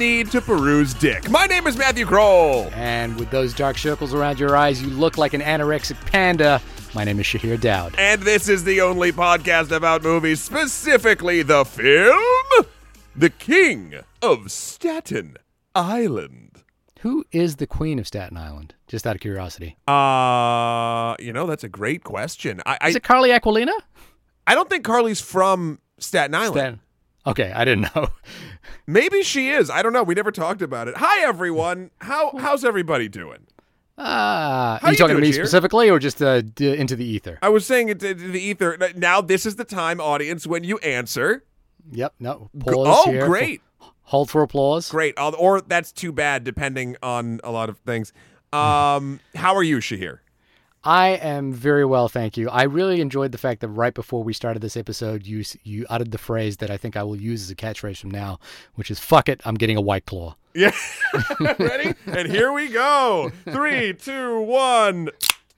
need to peruse dick. My name is Matthew Kroll. And with those dark circles around your eyes, you look like an anorexic panda. My name is Shahir Daud. And this is the only podcast about movies, specifically the film The King of Staten Island. Who is the queen of Staten Island? Just out of curiosity. Uh, you know, that's a great question. I Is I, it Carly Aquilino? I don't think Carly's from Staten Island. Staten. Okay, I didn't know. Maybe she is. I don't know. We never talked about it. Hi everyone. How how's everybody doing? Ah, How are you you talking to me Shahir? specifically, or just uh, d- into the ether? I was saying it to to the ether. Now this is the time, audience, when you answer. Yep. No. Pause oh, here. great. Hold for applause. Great. Uh, Or that's too bad, depending on a lot of things. Um, how are you, Shahir? I am very well, thank you. I really enjoyed the fact that right before we started this episode, you you uttered the phrase that I think I will use as a catchphrase from now, which is "fuck it, I'm getting a white claw." Yeah. Ready? and here we go. Three, two, one.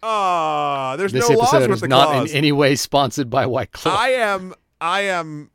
Ah, there's This no laws episode with is the not claws. in any way sponsored by White Claw. I am. I am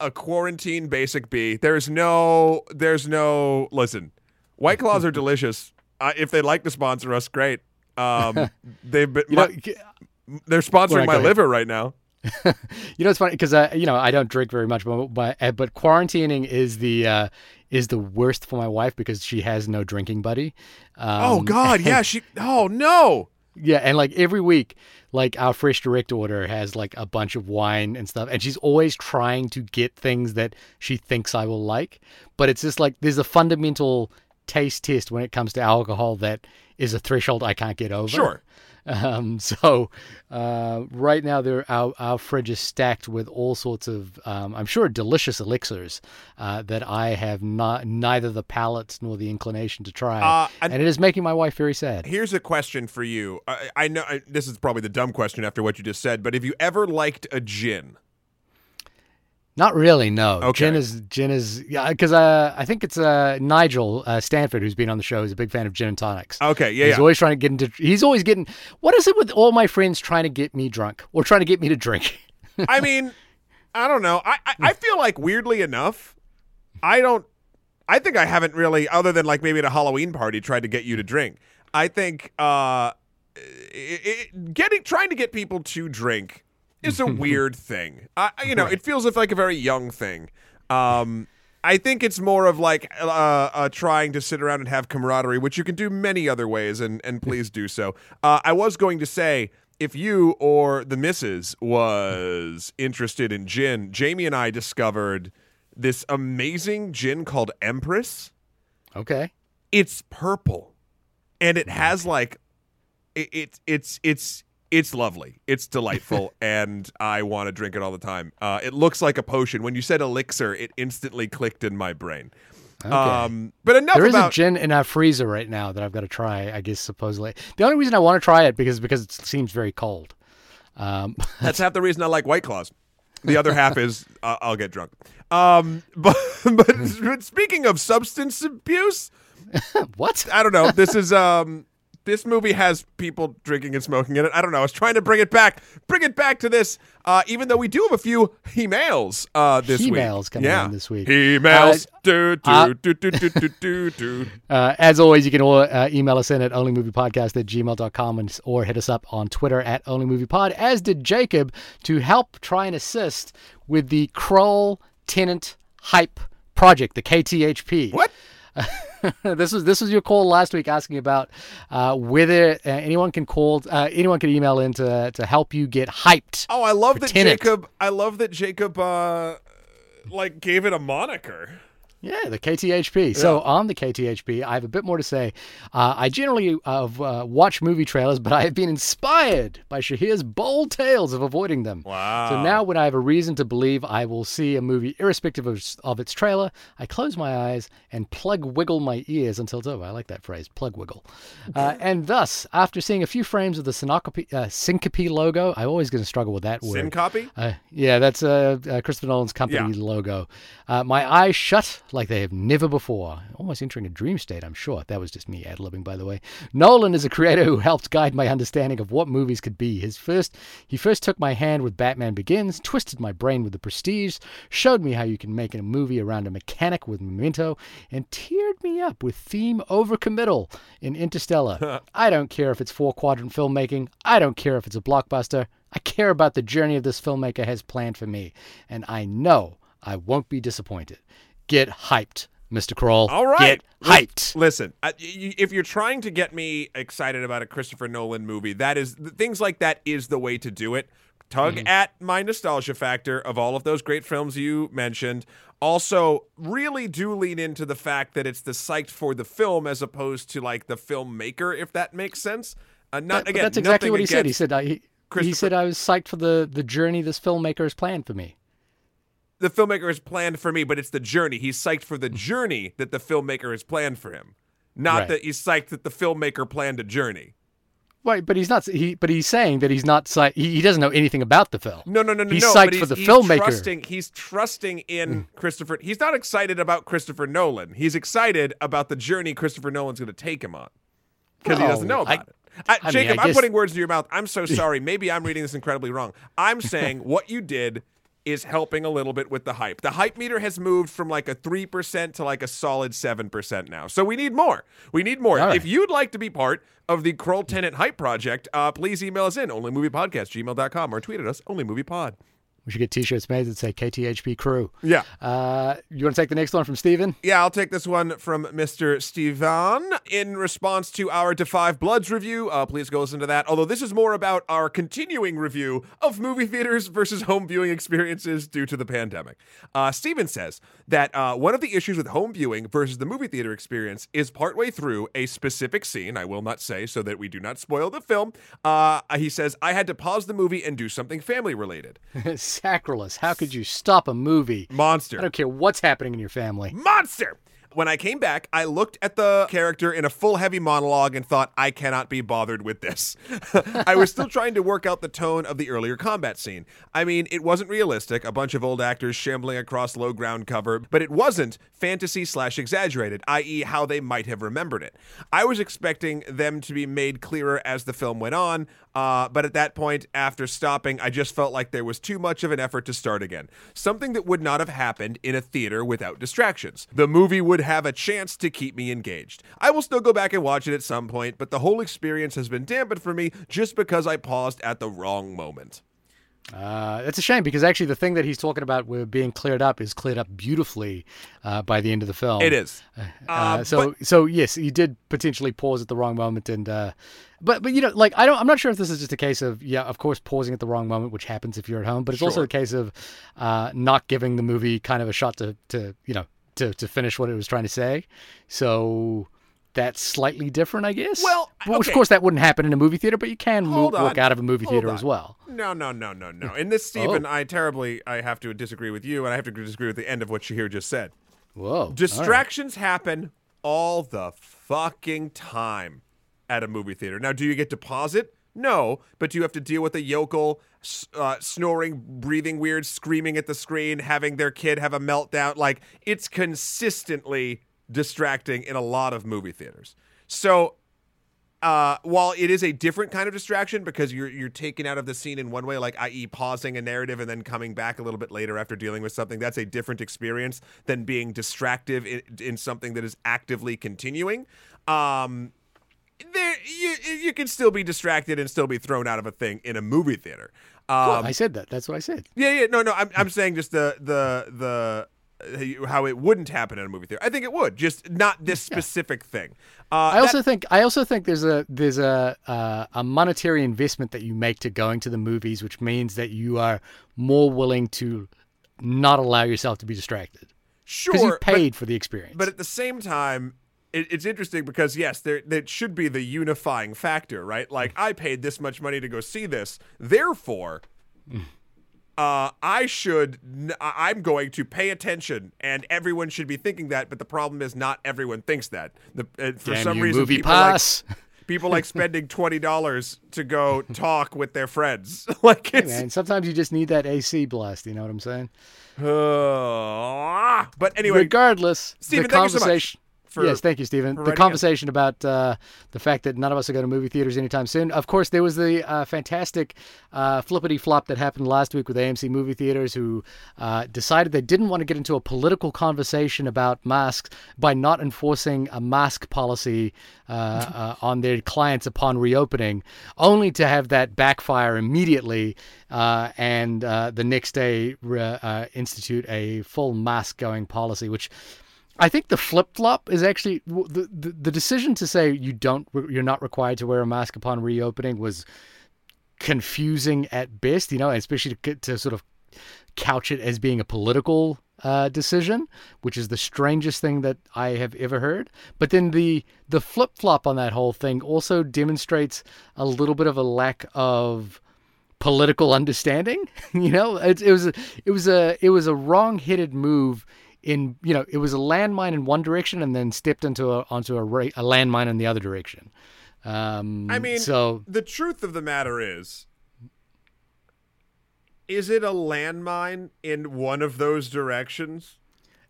a quarantine basic bee. There's no. There's no. Listen, White Claws are delicious. Uh, if they'd like to sponsor us, great. Um, they've been. you know, my- they're sponsoring my liver right now. you know it's funny because uh, you know I don't drink very much, but but, uh, but quarantining is the uh, is the worst for my wife because she has no drinking buddy. Um, oh God, yeah. She. Oh no. Yeah, and like every week, like our FreshDirect order has like a bunch of wine and stuff, and she's always trying to get things that she thinks I will like. But it's just like there's a fundamental taste test when it comes to alcohol that is a threshold I can't get over. Sure. Um, so uh, right now, there our our fridge is stacked with all sorts of, um, I'm sure, delicious elixirs uh, that I have not neither the palate nor the inclination to try, Uh, and- and it is making my wife very sad. Here's a question for you. I, I know I, this is probably the dumb question after what you just said, but have you ever liked a gin? Not really, no. Okay. Jen is Jen is yeah, because uh, I think it's uh, Nigel uh, Stanford who's been on the show. He's a big fan of gin and tonics. Okay, yeah, he's yeah. always trying to get into. He's always getting. What is it with all my friends trying to get me drunk or trying to get me to drink? I mean, I don't know. I, I I feel like weirdly enough, I don't. I think I haven't really, other than like maybe at a Halloween party, tried to get you to drink. I think uh, it, it, getting trying to get people to drink is a weird thing. I, you know, it feels like a very young thing. Um, I think it's more of like uh, uh, trying to sit around and have camaraderie, which you can do many other ways, and and please do so. Uh, I was going to say. If you or the missus was interested in gin, Jamie and I discovered this amazing gin called Empress okay. it's purple and it has like it, it it's it's it's lovely it's delightful and i want to drink it all the time uh, it looks like a potion when you said elixir it instantly clicked in my brain Okay. um but enough there is about a gin in our freezer right now that I've got to try. I guess supposedly the only reason I want to try it because because it seems very cold. Um, that's half the reason i like white claws the other half is uh, i'll get drunk um but, but but speaking of substance abuse what? I don't know. This is um this movie has people drinking and smoking in it. I don't know. I was trying to bring it back, bring it back to this. Uh, even though we do have a few emails uh, this week. Emails coming yeah. in this week. Emails. Uh, do, do, uh, do, do, do, do, do, do. Uh, as always, you can all, uh, email us in at onlymoviepodcast at gmail.com and, or hit us up on Twitter at onlymoviepod, as did Jacob, to help try and assist with the Kroll Tenet Hype Project, the KTHP. What? this was this was your call last week asking about uh, whether uh, anyone can call uh, anyone can email in to, to help you get hyped. Oh, I love that Tenet. Jacob. I love that Jacob. Uh, like gave it a moniker. Yeah, the KTHP. So on the KTHP, I have a bit more to say. Uh, I generally uh, uh, watch movie trailers, but I have been inspired by Shahir's bold tales of avoiding them. Wow. So now, when I have a reason to believe I will see a movie irrespective of, of its trailer, I close my eyes and plug wiggle my ears until it's over. I like that phrase, plug wiggle. Uh, and thus, after seeing a few frames of the Syncopy, uh, Syncopy logo, I'm always going to struggle with that word. Sin copy. Uh, yeah, that's uh, Christopher Nolan's company Yeah. logo. Uh, my eyes shut like they have never before. Almost entering a dream state, I'm sure. That was just me ad libbing, by the way. Nolan is a creator who helped guide my understanding of what movies could be. His first, he first took my hand with Batman Begins, twisted my brain with The Prestige, showed me how you can make a movie around a mechanic with Memento, and teared me up with theme overcommittal in Interstellar. I don't care if it's four quadrant filmmaking. I don't care if it's a blockbuster. I care about the journey of this filmmaker has planned for me, and I know I won't be disappointed. Get hyped, Mr. Kroll. All right. Get hyped. Listen, uh, if you're trying to get me excited about a Christopher Nolan movie, that is things like that is the way to do it. Tug Mm-hmm. at my nostalgia factor of all of those great films you mentioned. Also, really do lean into the fact that it's the psyched for the film as opposed to like the filmmaker, if that makes sense. Uh, not That- again. that's exactly what he said. He said I, he, he said I was psyched for the, the journey this filmmaker has planned for me. The filmmaker has planned for me, but it's the journey. He's psyched for the Mm-hmm. journey that the filmmaker has planned for him, not Right. that he's psyched that the filmmaker planned a journey. Right, but he's not. He but he's saying that he's not. psyched- He, he doesn't know anything about the film. No, no, no, no, He's no. psyched but for the he's filmmaker. Mm. Trusting, he's trusting in Christopher. He's not excited about Christopher Nolan. He's excited about the journey Christopher Nolan's going to take him on because he doesn't know Well, I- about it. I, I mean, Jacob, I I'm putting words in your mouth. I'm so sorry. Maybe I'm reading this incredibly wrong. I'm saying what you did is helping a little bit with the hype. The hype meter has moved from like a 3% to like a solid 7% now. So we need more. We need more. Right. If you'd like to be part of the Kroll Tenet Hype Project, uh, please email us in onlymoviepodcast, gmail.com, or tweet at us, onlymoviepod. We should get T-shirts made that say KTHP Crew. Yeah. Uh, you want to take the next one from Steven? Yeah, I'll take this one from Mr. Stevan. In response to our Da 5 Bloods review, uh, please go listen to that. Although this is more about our continuing review of movie theaters versus home viewing experiences due to the pandemic. Uh, Steven says that uh, one of the issues with home viewing versus the movie theater experience is partway through a specific scene. I will not say so that we do not spoil the film. Uh, he says, I had to pause the movie and do something family related. Sacrilus. How could you stop a movie? Monster. I don't care what's happening in your family. monster. When I came back, I looked at the character in a full heavy monologue and thought, I cannot be bothered with this. I was still trying to work out the tone of the earlier combat scene. I mean, it wasn't realistic, a bunch of old actors shambling across low ground cover, but it wasn't fantasy slash exaggerated, i.e., how they might have remembered it. I was expecting them to be made clearer as the film went on, uh, but at that point, after stopping, I just felt like there was too much of an effort to start again. Something that would not have happened in a theater without distractions. The movie would have a chance to keep me engaged. I will still go back and watch it at some point, but the whole experience has been dampened for me just because I paused at the wrong moment. Uh, it's a shame because actually the thing that he's talking about with being cleared up is cleared up beautifully uh, by the end of the film. It is. Uh, Uh, so so yes, you did potentially pause at the wrong moment, and uh, but but you know like I don't I'm not sure if this is just a case of yeah of course pausing at the wrong moment, which happens if you're at home, but it's also a case of uh, not giving the movie kind of a shot to to you know to to finish what it was trying to say. So. That's slightly different, I guess. Well, okay. of course, that wouldn't happen in a movie theater, but you can mo- Hold walk on. out of a movie Hold theater on. as well. No, no, no, no, no. In this, Stephen, I terribly, I have to disagree with you, and I have to disagree with the end of what Shahir just said. Whoa! all right. Distractions happen all the fucking time at a movie theater. Now, do you get to pause it? No, but you have to deal with a yokel uh, snoring, breathing weird, screaming at the screen, having their kid have a meltdown. Like, it's consistently distracting in a lot of movie theaters. So, uh, while it is a different kind of distraction because you're you're taken out of the scene in one way, like i.e. pausing a narrative and then coming back a little bit later after dealing with something, that's a different experience than being distractive in, in something that is actively continuing. Um, there you you can still be distracted and still be thrown out of a thing in a movie theater. Um, I said that. That's what I said. yeah, yeah, no, no. I'm, I'm saying just the the the how it wouldn't happen in a movie theater. I think it would, just not this specific thing. Uh, I that- also think I also think there's a there's a uh, a monetary investment that you make to going to the movies, which means that you are more willing to not allow yourself to be distracted sure, because you but- paid for the experience. But at the same time, it, it's interesting because yes, there that should be the unifying factor, right? Like I paid this much money to go see this, therefore, uh, I should. I'm going to pay attention, and everyone should be thinking that. But the problem is, not everyone thinks that. The, uh, for Damn some you, reason, movie people like- People like spending twenty dollars to go talk with their friends. like Hey, man, sometimes you just need that AC blast. You know what I'm saying? Uh, but anyway, Regardless, Stephen, the thank you so much conversation. For- yes, thank you, Stephen. The conversation about uh, the fact that none of us are going to movie theaters anytime soon. Of course, there was the uh, fantastic uh, flippity flop that happened last week with AMC movie theaters, who uh, decided they didn't want to get into a political conversation about masks by not enforcing a mask policy uh, uh, on their clients upon reopening, only to have that backfire immediately, uh, and uh, the next day re- uh, institute a full mask going policy, which. I think the flip flop is actually the, the the decision to say you don't you're not required to wear a mask upon reopening was confusing at best, you know, especially to, get- to sort of couch it as being a political uh, decision, which is the strangest thing that I have ever heard. But then the the flip flop on that whole thing also demonstrates a little bit of a lack of political understanding. you know, it, it was it was a it was a wrong headed move. In you know, it was a landmine in one direction and then stepped into a onto a, ra- a landmine in the other direction. Um, I mean, so the truth of the matter is, is it a landmine in one of those directions?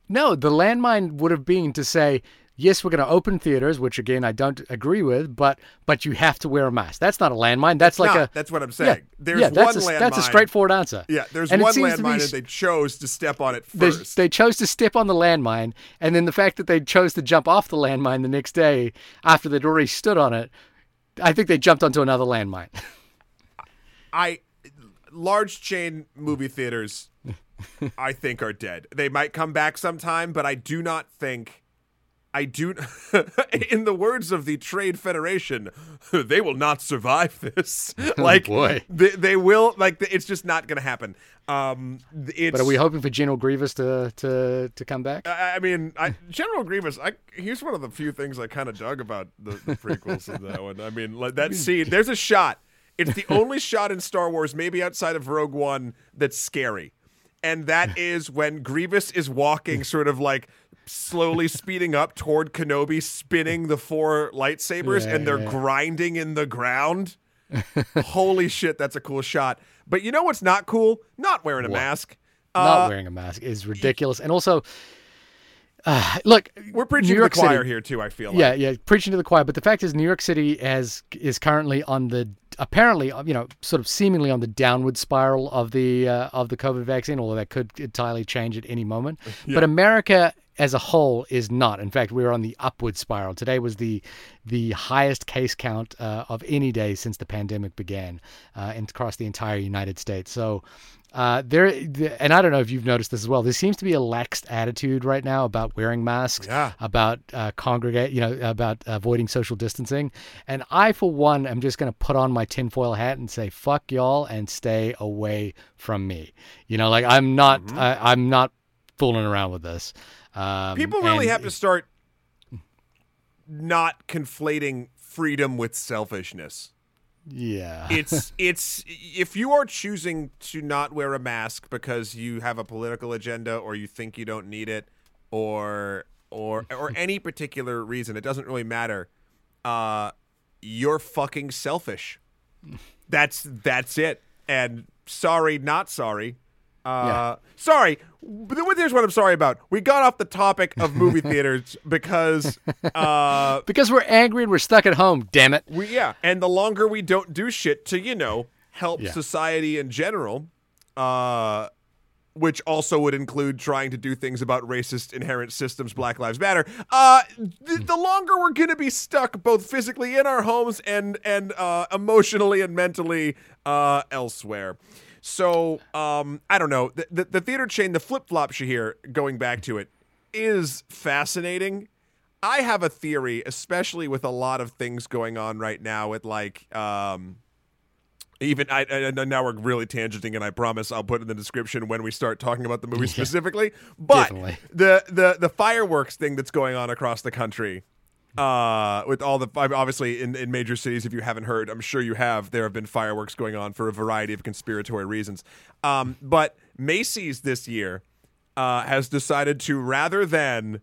No, the landmine would have been to say, yes, we're going to open theaters, which again I don't agree with, but but you have to wear a mask. That's not a landmine. That's like Nah, a that's what I'm yeah, saying. There's yeah. That's one a, landmine. that's a straightforward answer. Yeah, there's And one be landmine s- and they chose to step on it They, first. they chose to step on the landmine, and then the fact that they chose to jump off the landmine the next day after they'd already stood on it, I think they jumped onto another landmine. I large chain movie theaters I think are dead. They might come back sometime, but I do not think I do in the words of the Trade Federation, they will not survive this. like Oh, boy. They, they will like it's just not going to happen. Um it's but are we hoping for General Grievous to to to come back? I I mean, I, General Grievous. I, here's one of the few things I kind of dug about the, the prequels of that one. I mean, like that scene. There's a shot. It's the only shot in Star Wars, maybe outside of Rogue One, that's scary, and that is when Grievous is walking, sort of like slowly speeding up toward Kenobi, spinning the four lightsabers, Yeah, and they're yeah. grinding in the ground. Holy shit, that's a cool shot. But you know what's not cool? Not wearing a What? mask. Not Uh, wearing a mask is ridiculous, and also, uh, look, we're preaching to the York City- choir here too. I feel like. Yeah, yeah, preaching to the choir. But the fact is, New York City has is currently on the apparently, uh, you know, sort of seemingly on the downward spiral of the uh, of the COVID vaccine, although that could entirely change at any moment. But America as a whole is not. In fact, we're on the upward spiral. Today was the the highest case count uh, of any day since the pandemic began, uh, and across the entire United States. So. Uh, there, the, and I don't know if you've noticed this as well. There seems to be a laxed attitude right now about wearing masks, Yeah. about uh, congregate, you know, about avoiding social distancing. And I, for one, am just going to put on my tinfoil hat and say, "Fuck y'all" and stay away from me. You know, like I'm not, I, I'm not fooling around with this. Um, People really have to start not conflating freedom with selfishness. Yeah. It's it's if you are choosing to not wear a mask because you have a political agenda or you think you don't need it or or or any particular reason, it doesn't really matter. Uh you're fucking selfish. That's that's it. And sorry, not sorry. Uh, sorry. But here's what I'm sorry about. We got off the topic of movie theaters because uh, because we're angry and we're stuck at home. Damn it. we yeah, and the longer we don't do shit to you know help Yeah. society in general, uh, which also would include trying to do things about racist inherent systems, Black Lives Matter. Uh, th- the longer we're gonna be stuck, both physically in our homes and and uh, emotionally and mentally uh, elsewhere. So um, I don't know. The, the, the theater chain, the flip flop here, going back to it, is fascinating. I have a theory, especially with a lot of things going on right now with like um even I, and now we're really tangenting and I promise I'll put in the description when we start talking about the movie specifically. But Definitely. the the the fireworks thing that's going on across the country uh with all the obviously in, in major cities if you haven't heard i'm sure you have there have been fireworks going on for a variety of conspiratory reasons um but macy's this year uh has decided to rather than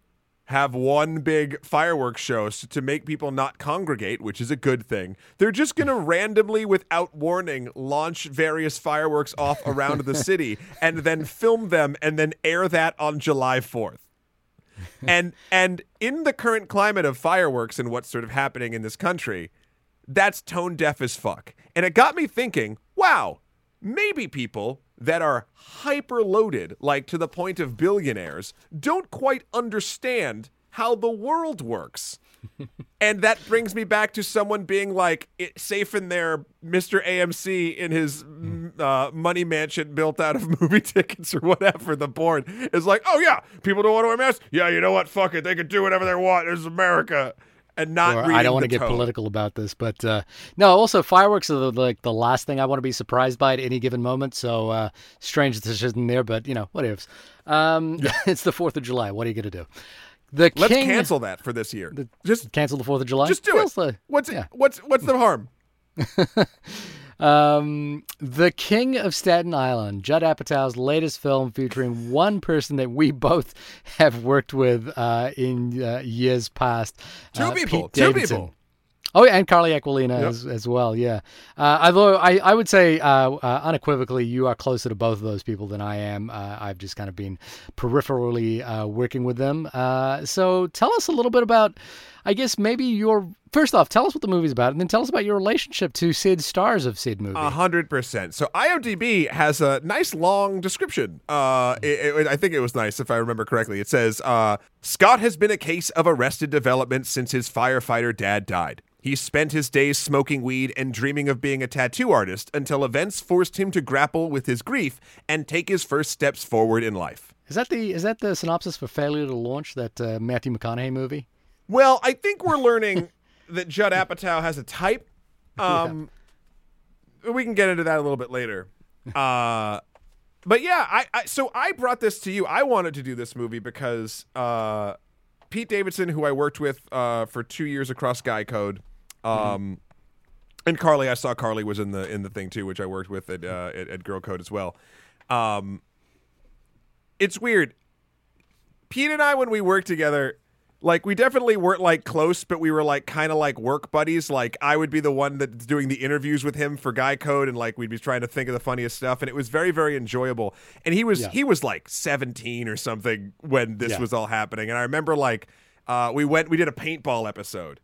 have one big fireworks show to make people not congregate, which is a good thing. They're just going to randomly, without warning, launch various fireworks off around the city and then film them and then air that on July 4th. and and in the current climate of fireworks and what's sort of happening in this country, that's tone deaf as fuck. And it got me thinking, wow, maybe people that are hyper loaded, like to the point of billionaires, don't quite understand how the world works. And that brings me back to someone being like it, safe in their Mr. AMC in his uh, money mansion built out of movie tickets or whatever. The board is like, oh yeah, people don't want to wear masks. Yeah, you know what? Fuck it, they can do whatever they want. This is America and not. Or, I don't want to get tone. political about this, but uh, no. Also, fireworks are the, like the last thing I want to be surprised by at any given moment. So uh, strange decision there, but you know, what ifs. Um, it's the Fourth of July. What are you gonna do? The Let's king, cancel that for this year. The, just cancel the Fourth of July. Just do it. like- what's yeah. what's what's the harm? Um, the King of Staten Island, Judd Apatow's latest film featuring one person that we both have worked with uh, in uh, years past. Two uh, people. Pete Two Davidson. people. Oh, yeah, and Carly Aquilino Yep. as, as well. Yeah. Uh, although I, I would say uh, uh, unequivocally, you are closer to both of those people than I am. Uh, I've just kind of been peripherally uh, working with them. Uh, so tell us a little bit about, I guess, maybe your. First off, tell us what the movie's about, and then tell us about your relationship to Sid stars of Sid movie. A hundred percent. So IMDb has a nice long description. Uh, it, it- I think it was nice if I remember correctly. It says uh, Scott has been a case of arrested development since his firefighter dad died. He spent his days smoking weed and dreaming of being a tattoo artist until events forced him to grapple with his grief and take his first steps forward in life. Is that the is that the synopsis for Failure to Launch that uh, Matthew McConaughey movie? Well, I think we're learning that Judd Apatow has a type. Um, We can get into that a little bit later. Uh, but yeah, I, I so I brought this to you. I wanted to do this movie because uh, Pete Davidson, who I worked with uh, for two years across Guy Code, um, and Carly, I saw Carly was in the in the thing too, which I worked with at uh, at, at Girl Code as well. Um, it's weird. Pete and I, when we work together, like we definitely weren't like close, but we were like kind of like work buddies. Like I would be the one that's doing the interviews with him for Guy Code, and like we'd be trying to think of the funniest stuff, and it was very, very enjoyable. And he was Yeah. he was like seventeen or something when this Yeah. was all happening, and I remember like uh, we went we did a paintball episode,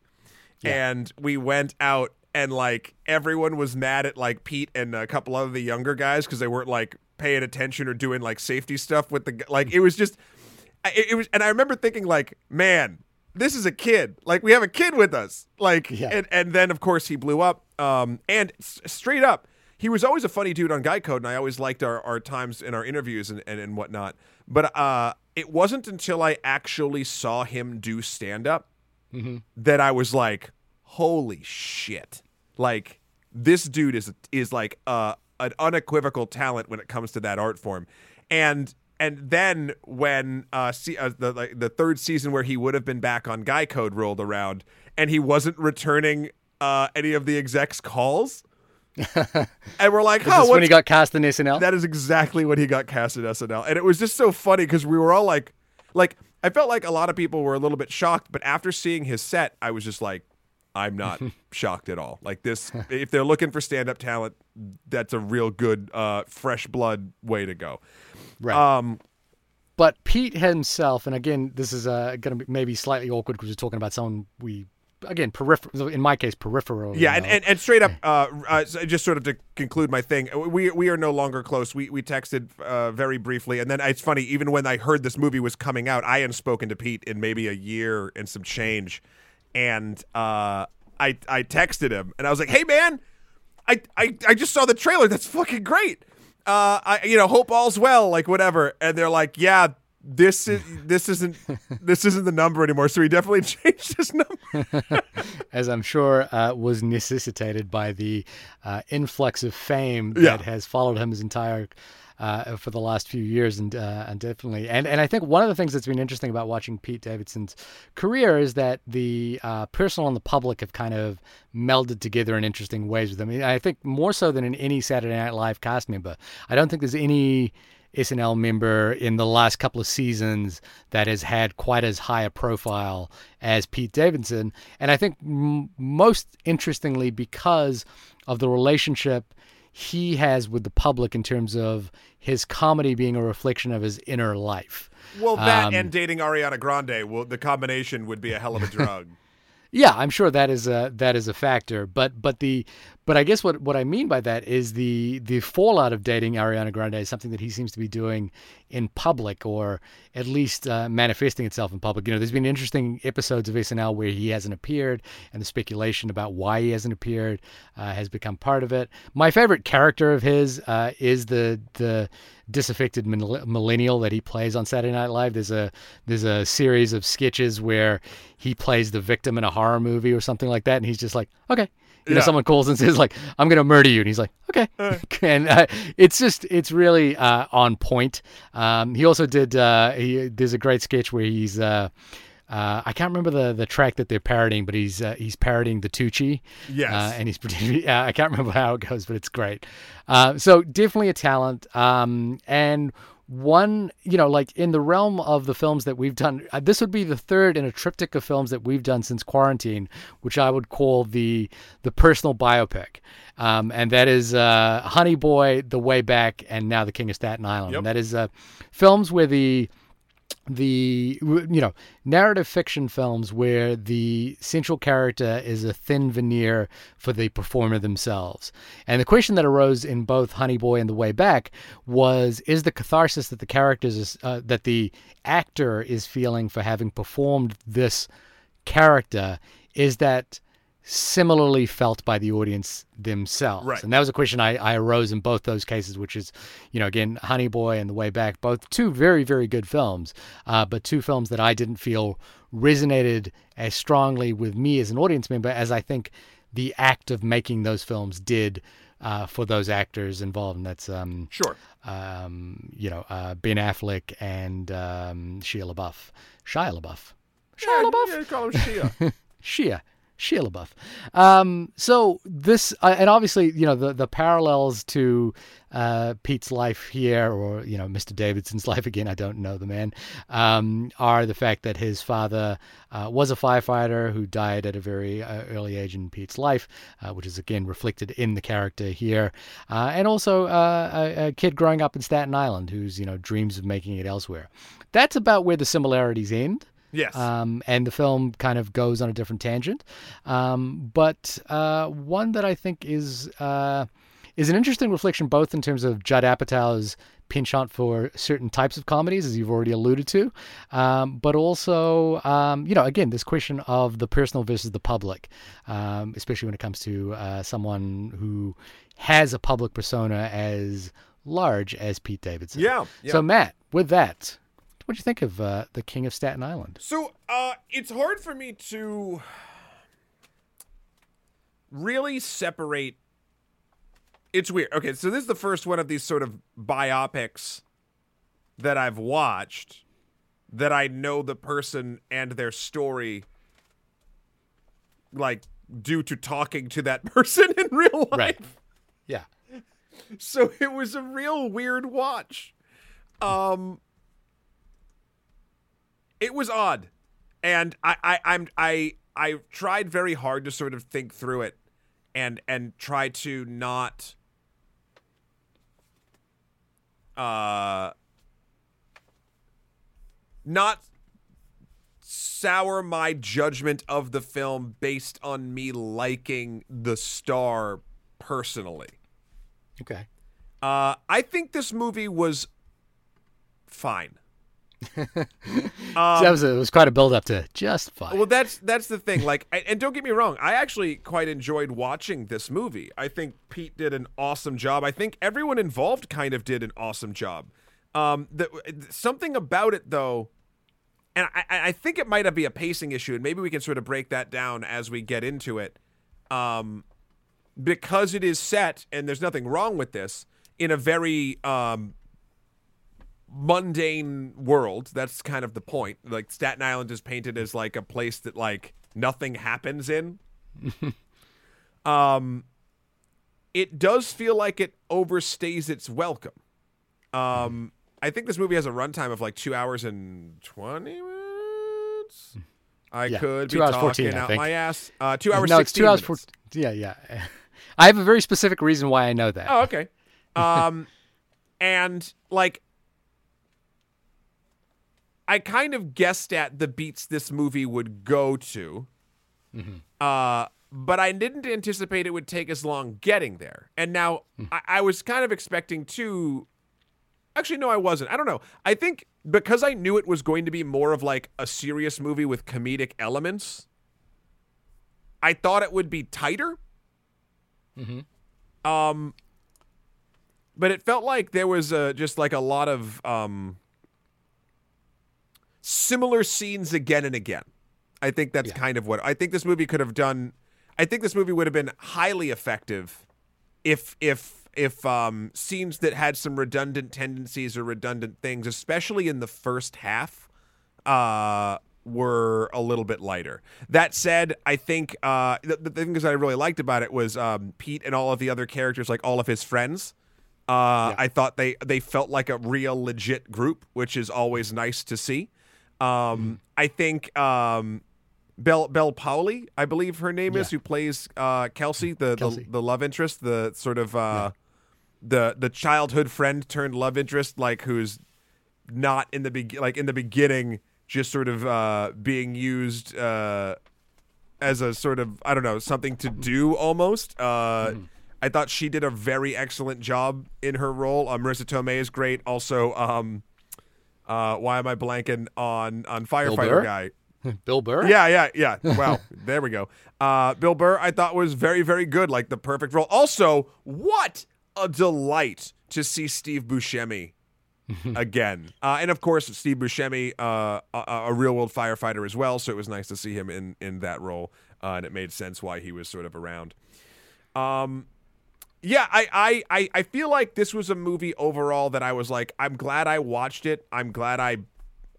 and we went out and like everyone was mad at like Pete and a couple of the younger guys because they weren't like paying attention or doing like safety stuff with the like it was just it, it was and I remember thinking like man this is a kid like we have a kid with us like Yeah. and and then of course he blew up um and s- straight up he was always a funny dude on Guy Code and I always liked our, our times in our interviews and, and, and whatnot but uh it wasn't until I actually saw him do stand up that I was like, holy shit. Like this dude is is like uh, an unequivocal talent when it comes to that art form. And and then when uh, see, uh the like, the third season where he would have been back on Guy Code rolled around and he wasn't returning uh, any of the execs calls. and we're like, oh, when he got cast in SNL? that is exactly when he got cast at SNL, and it was just so funny because we were all like, like I felt like a lot of people were a little bit shocked, but after seeing his set, I was just like, I'm not shocked at all. Like this, if they're looking for stand-up talent, that's a real good, uh, fresh blood way to go. right. Um, But Pete himself, and again, this is uh, going to be maybe slightly awkward because we're talking about someone we, again, peripheral. In my case, peripheral. Yeah, and, and, and straight up, uh, uh, just sort of to conclude my thing, we we are no longer close. We we texted uh, very briefly, and then it's funny. Even when I heard this movie was coming out, I hadn't spoken to Pete in maybe a year and some change, and uh, I I texted him, and I was like, "Hey, man, I I, I just saw the trailer. That's fucking great. Uh, I you know hope all's well, like whatever." And they're like, "Yeah." This is this isn't this isn't the number anymore. So he definitely changed his number. as I'm sure uh, was necessitated by the uh, influx of fame Yeah. that has followed him his entire uh, for the last few years, and uh, and definitely, and and I think one of the things that's been interesting about watching Pete Davidson's career is that the uh, personal and the public have kind of melded together in interesting ways with him. I, think more so than in any Saturday Night Live cast member. I don't think there's any SNL member in the last couple of seasons that has had quite as high a profile as Pete Davidson. And I think m- most interestingly, because of the relationship he has with the public in terms of his comedy being a reflection of his inner life. Well, that Um, and dating Ariana Grande, well, the combination would be a hell of a drug. Yeah, I'm sure that is a that is a factor, but but the but I guess what what I mean by that is the the fallout of dating Ariana Grande is something that he seems to be doing in public or at least uh, manifesting itself in public. You know, there's been interesting episodes of SNL where he hasn't appeared, and the speculation about why he hasn't appeared uh, has become part of it. My favorite character of his uh, is the the disaffected millennial that he plays on Saturday Night Live. There's a there's a series of sketches where he plays the victim in a horror movie or something like that, and he's just like, okay. You know, Yeah. someone calls and says like, "I'm gonna murder you," and he's like, "Okay," and uh, it's just it's really uh, on point. Um, he also did. Uh, he, there's a great sketch where he's. Uh, uh, I can't remember the, the track that they're parodying, but he's uh, he's parodying the Tucci. Yes. Uh, and he's pretending. Uh, I can't remember how it goes, but it's great. Uh, so definitely a talent. Um, and one, you know, like in the realm of the films that we've done, uh, this would be the third in a triptych of films that we've done since quarantine, which I would call the the personal biopic. Um, and that is uh, Honey Boy, The Way Back, and now The King of Staten Island. Yep. And that is uh, films where the the you know narrative fiction films where the central character is a thin veneer for the performer themselves. And the question that arose in both honey boy and the way back was is the catharsis that the characters is, uh, that the actor is feeling for having performed this character is that similarly felt by the audience themselves. Right. And that was a question I, I arose in both those cases, which is, you know, again, Honey Boy and The Way Back, both two very, very good films, uh, but two films that I didn't feel resonated as strongly with me as an audience member as I think the act of making those films did uh, for those actors involved. And that's, um, sure. um, you know, uh, Ben Affleck and um, Shia LaBeouf. Shia LaBeouf. Shia Yeah, LaBeouf. yeah, call him Shia. Shia. Shia LaBeouf. Um, so this, uh, and obviously, you know, the, the parallels to uh, Pete's life here, or, you know, Mr. Davidson's life again, I don't know the man, um, are the fact that his father uh, was a firefighter who died at a very uh, early age in Pete's life, uh, which is again reflected in the character here. Uh, and also a, a kid growing up in Staten Island who's, you know, dreams of making it elsewhere. That's about where the similarities end Yes. um, and the film kind of goes on a different tangent. Um, but uh, one that I think is uh, is an interesting reflection, both in terms of Judd Apatow's penchant for certain types of comedies, as you've already alluded to, um, but also, um, you know, again, this question of the personal versus the public, um, especially when it comes to uh, someone who has a public persona as large as Pete Davidson. yeah. yeah. So, Matt, with that, what do you think of uh, the King of Staten Island? So uh, it's hard for me to really separate. It's weird. Okay, so this is the first one of these sort of biopics that I've watched that I know the person and their story, like due to talking to that person in real life. Right. Yeah. So it was a real weird watch. Um it was odd. And I, I I'm I I tried very hard to sort of think through it and and try to not uh not sour my judgment of the film based on me liking the star personally. Okay. Uh, I think this movie was fine. that was a, it was quite a build up to just fine. Well, that's that's the thing. Like, I- and don't get me wrong, I actually quite enjoyed watching this movie. I think Pete did an awesome job. I think everyone involved kind of did an awesome job. Um, the, something about it though, and I, I I think it might be a pacing issue, and maybe we can sort of break that down as we get into it. Um, because it is set, and there's nothing wrong with this, in a very um mundane world. That's kind of the point. Like Staten Island is painted as like a place that like nothing happens in. um it does feel like it overstays its welcome. Um I think this movie has a runtime of like two hours and twenty minutes. I Yeah, could two be hours, talking 14, I out my ass. Uh, two hours. no, it's two hours. minutes. For, yeah, yeah. I have a very specific reason why I know that. Oh, okay. Um, and like, I kind of guessed at the beats this movie would go to. Uh, but I didn't anticipate it would take as long getting there. And now I, I was kind of expecting to. Actually, no, I wasn't. I don't know. I think because I knew it was going to be more of like a serious movie with comedic elements, I thought it would be tighter. Um, but it felt like there was uh, just like a lot of um, similar scenes again and again. I think that's kind of what I think this movie could have done. I think this movie would have been highly effective if if if um, scenes that had some redundant tendencies or redundant things, especially in the first half, uh, were a little bit lighter. That said, I think uh, the, the things that I really liked about it was um, Pete and all of the other characters, like all of his friends. Uh, I thought they they felt like a real legit group, which is always nice to see. Um, I think um, Bel Bel Powley, I believe her name is, Yeah. who plays uh, Kelsey, the, Kelsey. the the love interest, the sort of uh, the the childhood friend turned love interest, like who's not in the be- like in the beginning, just sort of uh, being used uh, as a sort of I don't know something to do almost. Uh, I thought she did a very excellent job in her role. Uh, Marisa Tomei is great. Also, um, uh, why am I blanking on on firefighter guy? Bill Burr. Yeah, yeah, yeah. Wow, there we go. Uh, Bill Burr, I thought was very, very good. Like the perfect role. Also, what a delight to see Steve Buscemi again. Uh, and of course, Steve Buscemi, uh, a, a real world firefighter as well. So it was nice to see him in in that role, uh, and it made sense why he was sort of around. Um, yeah, I, I, I, feel like this was a movie overall that I was like, I'm glad I watched it. I'm glad I,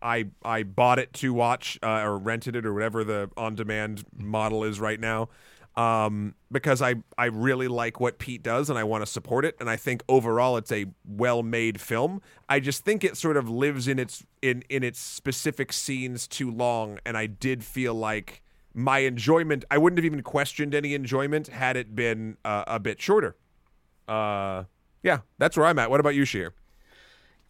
I, I bought it to watch uh, or rented it or whatever the on-demand model is right now, um, because I, I really like what Pete does and I want to support it. And I think overall it's a well-made film. I just think it sort of lives in its in in its specific scenes too long, and I did feel like my enjoyment. I wouldn't have even questioned any enjoyment had it been uh, a bit shorter uh yeah that's where i'm at what about you Shahir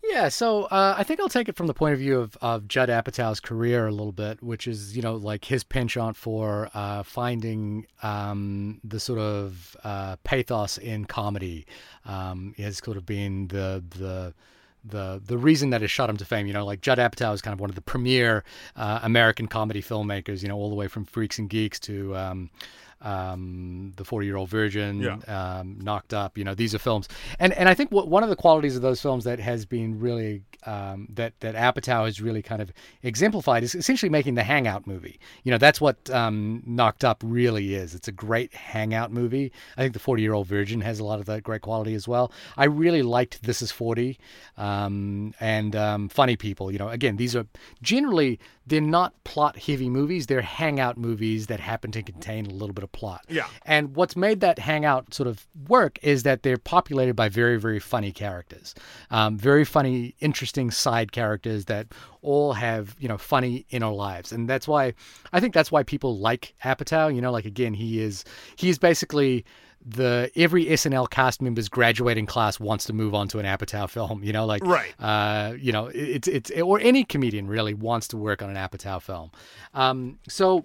Yeah, so uh, I think I'll take it from the point of view of, of Judd Apatow's career a little bit, which is, you know, like his penchant for uh, finding um, the sort of uh, pathos in comedy um, has sort of been the the the the reason that has shot him to fame. You know, like Judd Apatow is kind of one of the premier uh, American comedy filmmakers. You know, all the way from Freaks and Geeks to um, um, the Forty Year Old Virgin, Yeah. um, Knocked Up. You know, these are films, and and I think what, one of the qualities of those films that has been really um, that that Apatow has really kind of exemplified is essentially making the hangout movie. You know, that's what um, Knocked Up really is. It's a great hangout movie. I think the Forty Year Old Virgin has a lot of that great quality as well. I really liked This Is Forty um, and um, Funny People. You know, again, these are generally they're not plot heavy movies. They're hangout movies that happen to contain a little bit of plot. Yeah. And what's made that hangout sort of work is that they're populated by very, very funny characters, um, very funny, interesting side characters that all have you know funny inner lives, and that's why I think that's why people like Apatow. You know, like again, he is he is basically the every SNL cast member's graduating class wants to move on to an Apatow film. You know, like Right. uh, you know, it- it's it's or any comedian really wants to work on an Apatow film. Um, so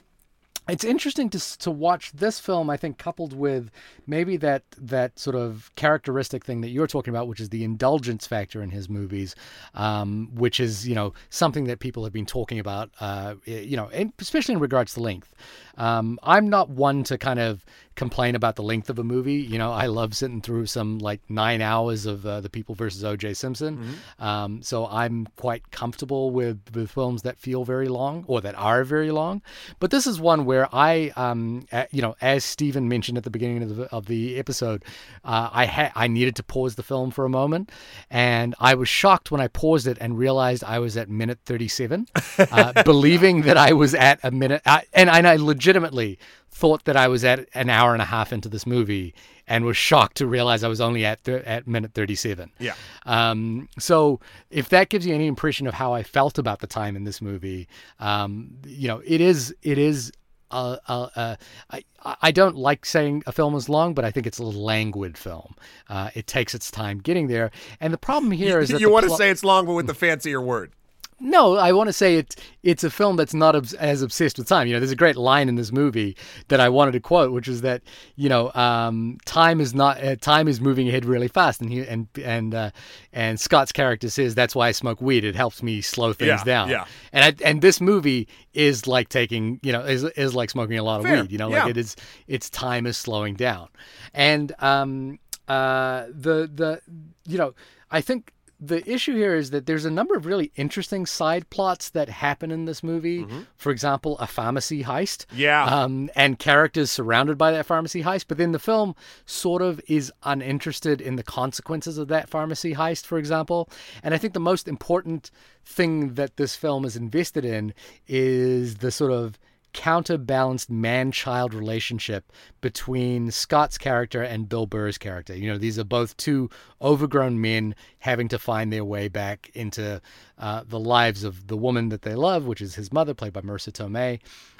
it's interesting to to watch this film. I think coupled with maybe that that sort of characteristic thing that you're talking about, which is the indulgence factor in his movies, um, which is you know something that people have been talking about, uh, you know, especially in regards to length. Um, I'm not one to kind of complain about the length of a movie. You know, I love sitting through some like nine hours of uh, the People versus O.J. Simpson. Um, so I'm quite comfortable with with films that feel very long or that are very long. But this is one where I, um, a- you know, as Stephen mentioned at the beginning of the, of the episode, uh, I had I needed to pause the film for a moment, and I was shocked when I paused it and realized I was at minute 37, uh, believing that I was at a minute, I, and, and I legitimately thought that I was at an hour and a half into this movie and was shocked to realize I was only at th- at minute 37. Yeah. Um, so if that gives you any impression of how I felt about the time in this movie, um, you know, it is it is. Uh, uh, uh, I I don't like saying a film is long, but I think it's a languid film. Uh, it takes its time getting there, and the problem here is that you want to plo- say it's long, but with the fancier word. No, I want to say it's it's a film that's not obs- as obsessed with time. You know, there's a great line in this movie that I wanted to quote, which is that you know, um, time is not uh, time is moving ahead really fast, and he and and uh, and Scott's character says that's why I smoke weed. It helps me slow things Yeah, down. yeah. And I, and this movie is like taking you know is is like smoking a lot of Fair, weed. You know, yeah. like it is its time is slowing down, and um uh the the you know I think the issue here is that there's a number of really interesting side plots that happen in this movie. For example, a pharmacy heist. Yeah. Um, and characters surrounded by that pharmacy heist. But then the film sort of is uninterested in the consequences of that pharmacy heist, for example. And I think the most important thing that this film is invested in is the sort of counterbalanced man child relationship between Scott's character and Bill Burr's character. You know, these are both two overgrown men having to find their way back into uh, the lives of the woman that they love, which is his mother, played by Marisa Tomei.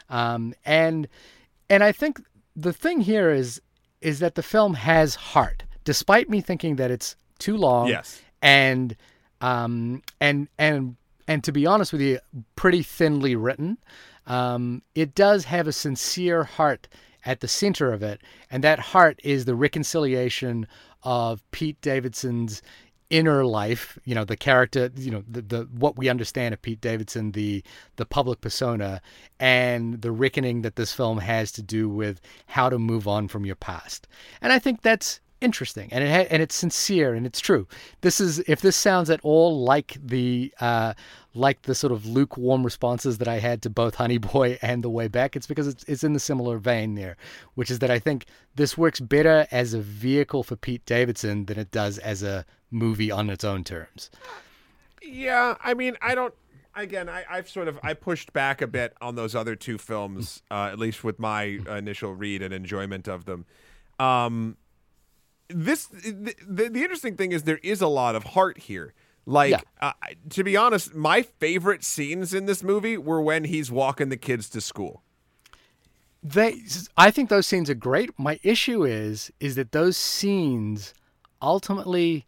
Um, and and I think the thing here is is that the film has heart, despite me thinking that it's too long Yes. and um and and and to be honest with you pretty thinly written um it does have a sincere heart at the center of it and that heart is the reconciliation of Pete Davidson's inner life you know the character you know the, the what we understand of Pete Davidson the the public persona and the reckoning that this film has to do with how to move on from your past. And i think that's interesting and it ha- and it's sincere and it's true this is if this sounds at all like the uh like the sort of lukewarm responses that I had to both Honey Boy and The Way Back it's because it's it's in the similar vein there which is that I think this works better as a vehicle for Pete Davidson than it does as a movie on its own terms Yeah, I mean, I don't. Again, I, I've sort of I pushed back a bit on those other two films, uh, at least with my initial read and enjoyment of them. Um, this the, the, the interesting thing is there is a lot of heart here. Like, Yeah. uh, to be honest, my favorite scenes in this movie were when he's walking the kids to school. they i think those scenes are great my issue is is that those scenes ultimately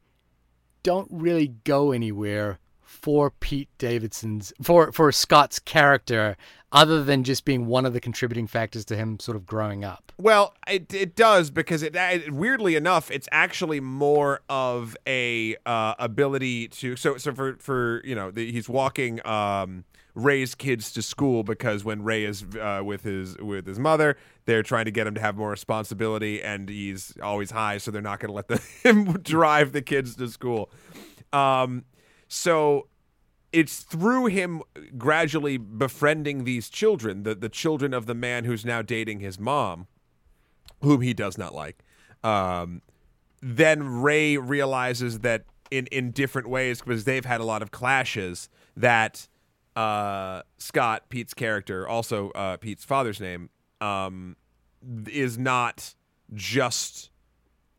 don't really go anywhere for pete davidson's for for scott's character other than just being one of the contributing factors to him sort of growing up Well, it it does because it, it weirdly enough, it's actually more of a uh, ability to so so for for you know the, he's walking um, Ray's kids to school because when Ray is uh, with his with his mother, they're trying to get him to have more responsibility, and he's always high, so they're not going to let the, him drive the kids to school. Um, so it's through him gradually befriending these children, the the children of the man who's now dating his mom, whom he does not like. Um, then Ray realizes that in in different ways because they've had a lot of clashes that uh, Scott Pete's character, also uh, Pete's father's name, um, is not just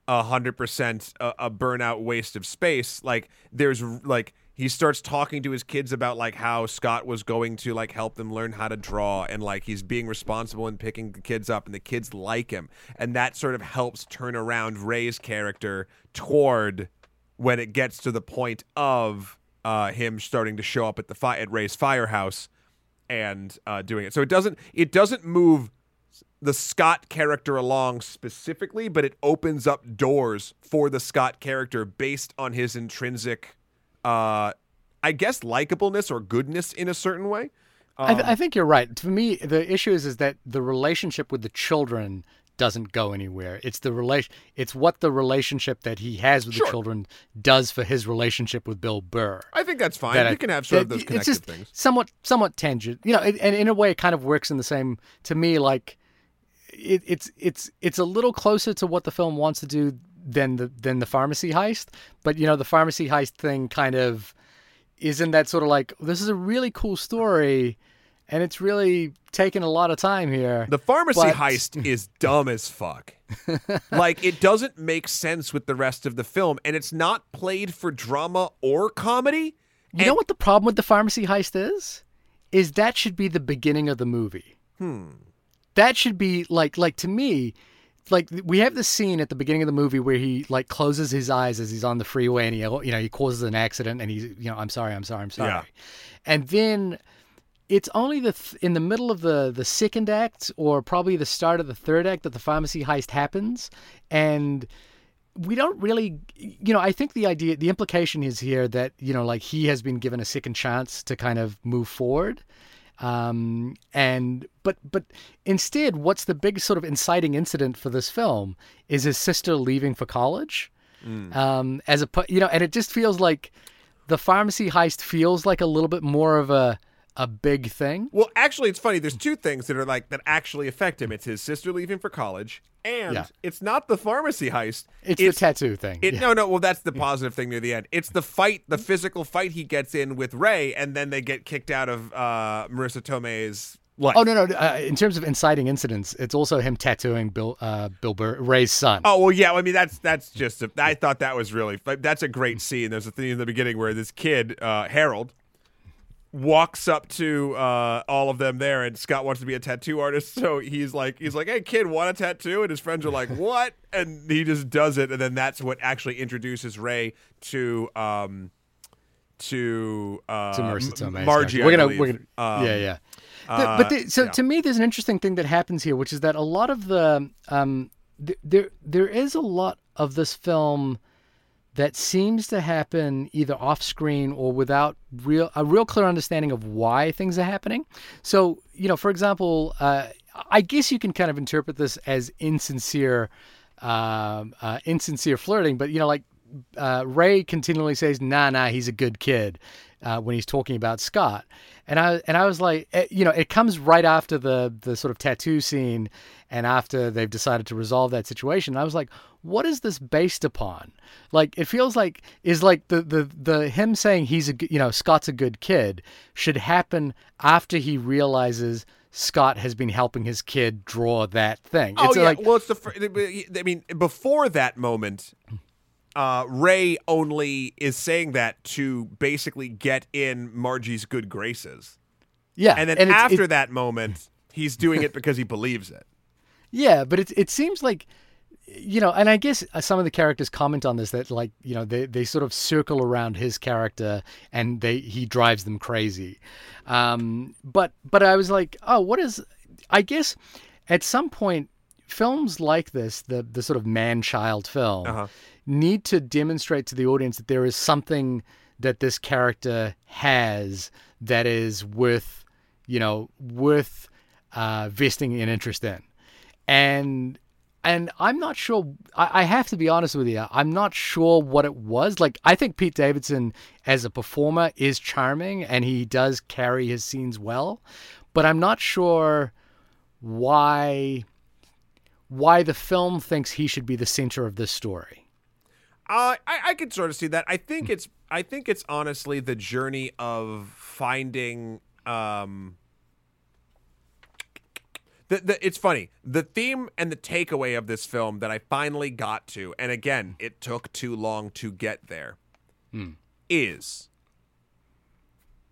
a hundred percent a a burnout waste of space. Like there's like he starts talking to his kids about like how Scott was going to like help them learn how to draw and like he's being responsible and picking the kids up and the kids like him and that sort of helps turn around Ray's character toward when it gets to the point of uh, him starting to show up at the fi- at Ray's firehouse and uh, doing it. So it doesn't it doesn't move the Scott character along specifically, but it opens up doors for the Scott character based on his intrinsic, uh, I guess, likableness or goodness in a certain way. I, th- I think you're right for me the issue is is that the relationship with the children doesn't go anywhere it's the relation it's what the relationship that he has with Sure. the children does for his relationship with bill burr I think that's fine. that you I- can have sort of those it's just things. Somewhat, somewhat tangent, you know, it, and in a way, it kind of works in the same. To me, like it, it's it's it's a little closer to what the film wants to do than the than the pharmacy heist. But you know, the pharmacy heist thing kind of isn't that sort of like this is a really cool story. and it's really taken a lot of time here. The pharmacy But- heist is dumb as fuck. like it doesn't make sense with the rest of the film, and it's not played for drama or comedy. You know what the problem with the pharmacy heist is? Is that should be the beginning of the movie. Hmm. That should be like like to me, like we have this scene at the beginning of the movie where he like closes his eyes as he's on the freeway and he you know he causes an accident and he's you know I'm sorry I'm sorry I'm sorry, Yeah. and then it's only the th- in the middle of the the second act or probably the start of the third act that the pharmacy heist happens. And we don't really you know i think the idea the implication is here that you know like he has been given a second chance to kind of move forward um and but but instead what's the big sort of inciting incident for this film is his sister leaving for college. Um as a you know and it just feels like the pharmacy heist feels like a little bit more of a a big thing Well, actually, it's funny. There's two things that are like that actually affect him. It's his sister leaving for college, and Yeah. it's not the pharmacy heist. it's, the tattoo thing It, Yeah. No, no. Well, that's the positive thing near the end. It's the fight, the physical fight he gets in with Ray, and then they get kicked out of uh, Marisa Tomei's life. Oh no no! Uh, in terms of inciting incidents, it's also him tattooing Bill uh, Bill Burr, Ray's son. Oh well, yeah. I mean, that's that's just. A, I thought that was really. That's a great scene. There's a thing in the beginning where this kid uh, Harold walks up to uh, all of them there, and Scott wants to be a tattoo artist, so he's like, he's like, "Hey, kid, want a tattoo?" And his friends are like, "What?" And he just does it, and then that's what actually introduces Ray to. Um, to uh, to Marisa M- Margie, We're gonna, we're gonna, Um, yeah, yeah. The- uh, but the, so yeah. to me, there's an interesting thing that happens here, which is that a lot of the um, th- there there is a lot of this film that seems to happen either off screen or without real a real clear understanding of why things are happening. So you know, for example, uh, I guess you can kind of interpret this as insincere, um, uh, insincere flirting. But you know, like uh, Ray continually says, "Nah, nah, he's a good kid," uh, when he's talking about Scott, and I and I was like, eh, you know, it comes right after the the sort of tattoo scene, and after they've decided to resolve that situation. And I was like, what is this based upon? Like, it feels like is like the the the him saying he's a you know Scott's a good kid should happen after he realizes. Scott has been helping his kid draw that thing. Oh it's yeah. like well, it's the. fir- I mean, before that moment, uh, Ray only is saying that to basically get in Margie's good graces, yeah, and then it's- after it- that moment, he's doing it because he believes it. Yeah, but it it seems like you know, and I guess uh, some of the characters comment on this that like you know they, they sort of circle around his character and they he drives them crazy. Um, but but I was like, oh, what is? I guess at some point films like this, the the sort of man child film, Uh-huh. Need to demonstrate to the audience that there is something that this character has that is worth you know worth uh, vesting an interest in and and I'm not sure. I, I have to be honest with you. I'm not sure what it was. Like I think Pete Davidson as a performer is charming, and he does carry his scenes well, but I'm not sure why why the film thinks he should be the center of this story. Uh, I, I could sort of see that. I think it's I think it's honestly the journey of finding um the, the it's funny. The theme and the takeaway of this film that I finally got to, and again, it took too long to get there, is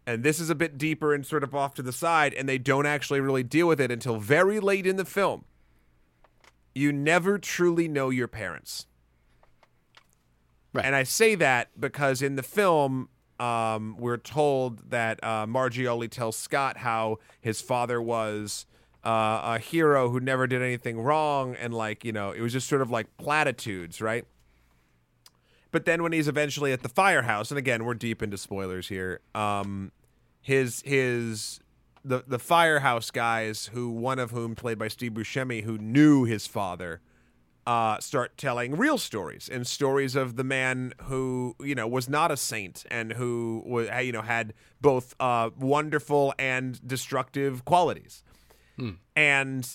and this is a bit deeper and sort of off to the side, and they don't actually really deal with it until very late in the film. You never truly know your parents. Right. And I say that because in the film, um, we're told that uh, Margioli tells Scott how his father was uh, a hero who never did anything wrong, and like you know, it was just sort of like platitudes, right? But then when he's eventually at the firehouse, and again, we're deep into spoilers here. Um, his his the the firehouse guys, who one of whom played by Steve Buscemi, who knew his father, uh, start telling real stories and stories of the man who you know was not a saint and who was you know had both uh, wonderful and destructive qualities. And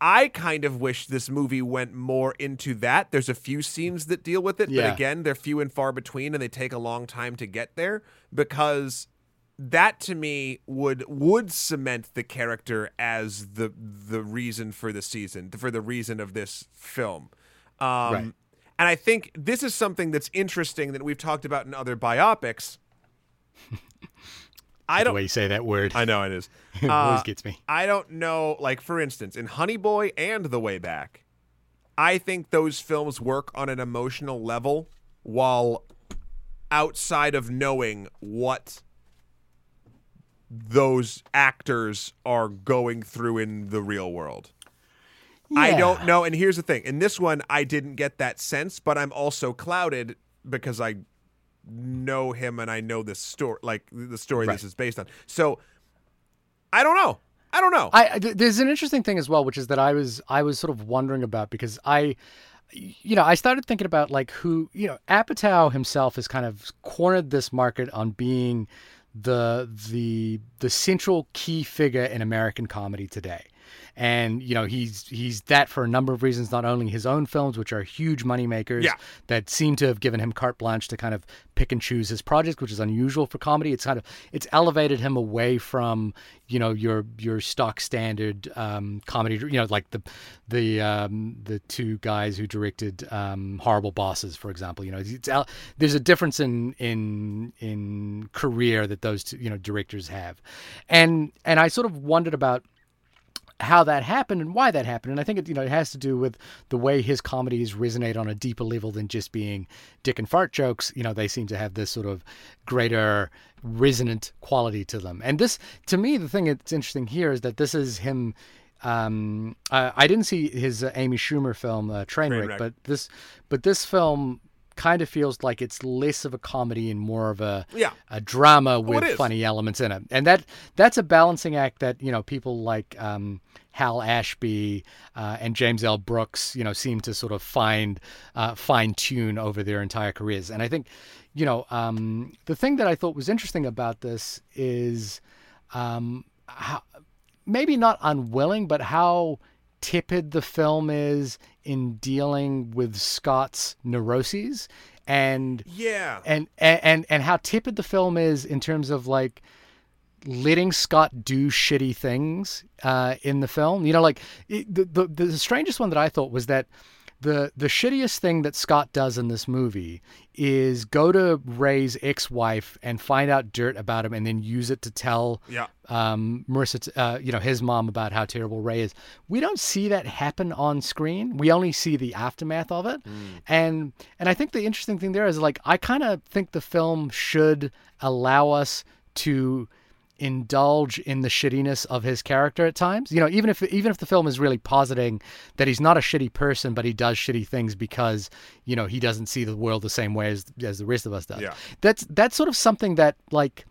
I kind of wish this movie went more into that. There's a few scenes that deal with it, Yeah. but again, they're few and far between, and they take a long time to get there because that to me would would cement the character as the the reason for the season, for the reason of this film. Um, Right. And I think this is something that's interesting that we've talked about in other biopics. I don't. The way you say that word I know it is. it Uh, always gets me. I don't know. Like for instance, in Honey Boy and The Way Back, I think those films work on an emotional level while outside of knowing what those actors are going through in the real world. I don't know. And here's the thing: in this one, I didn't get that sense, but I'm also clouded because I know him and I know this story, like the story Right. this is based on. So I don't know. I don't know. I there's an interesting thing as well, which is that I was I was sort of wondering about because I, you know, I started thinking about like who you know Apatow himself has kind of cornered this market on being the the the central key figure in American comedy today. And you know he's he's that for a number of reasons. Not only his own films, which are huge moneymakers, Yeah. that seem to have given him carte blanche to kind of pick and choose his projects, which is unusual for comedy. It's kind of it's elevated him away from you know your your stock standard um, comedy. You know, like the the um, the two guys who directed um, Horrible Bosses, for example. You know, it's, el- there's a difference in in in career that those two you know directors have, and and I sort of wondered about how that happened and why that happened. And I think it, you know, it has to do with the way his comedies resonate on a deeper level than just being dick and fart jokes. You know, they seem to have this sort of greater resonant quality to them. And this, to me, the thing that's interesting here is that this is him. Um, I, I didn't see his uh, Amy Schumer film uh, Trainwreck, Trainwreck. but this, but this film kind of feels like it's less of a comedy and more of a Yeah. a drama Oh, with is. funny elements in it, and that that's a balancing act that you know people like um, Hal Ashby uh, and James L. Brooks, you know, seem to sort of find uh, fine tune over their entire careers. And I think, you know, um, the thing that I thought was interesting about this is um, how, maybe not unwilling, but how tepid the film is in dealing with Scott's neuroses and Yeah. and and and how tepid the film is in terms of like letting Scott do shitty things uh, in the film. You know, like it, the, the the strangest one that I thought was that the the shittiest thing that Scott does in this movie is go to Ray's ex-wife and find out dirt about him, and then use it to tell Yeah. um, Marisa, t- uh, you know, his mom about how terrible Ray is. We don't see that happen on screen. We only see the aftermath of it. And and I think the interesting thing there is like I kind of think the film should allow us to indulge in the shittiness of his character at times. You know, even if even if the film is really positing that he's not a shitty person, but he does shitty things because you know he doesn't see the world the same way as as the rest of us does. Yeah. That's that's sort of something that like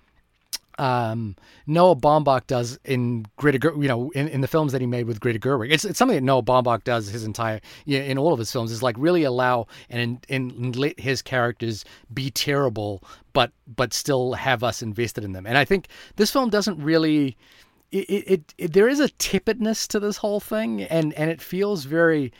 um, Noah Baumbach does in Greta, you know, in, in the films that he made with Greta Gerwig. It's, it's something that Noah Baumbach does his entire, yeah, in all of his films, is like really allow and, and let his characters be terrible, but but still have us invested in them. And I think this film doesn't really. It, it, it, there is a tepidness to this whole thing, and and it feels very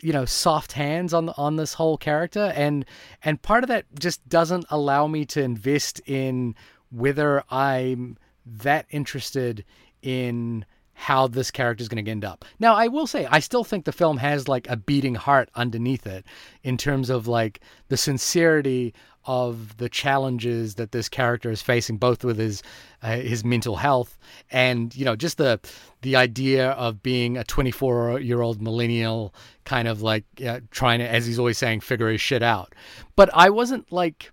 you know soft hands on on this whole character and and part of that just doesn't allow me to invest in whether I'm that interested in how this character is going to end up. Now, I will say, I still think the film has like a beating heart underneath it in terms of like the sincerity of the challenges that this character is facing, both with his uh, his mental health and you know just the the idea of being a 24 year old millennial, kind of like uh, trying to, as he's always saying, figure his shit out. But I wasn't like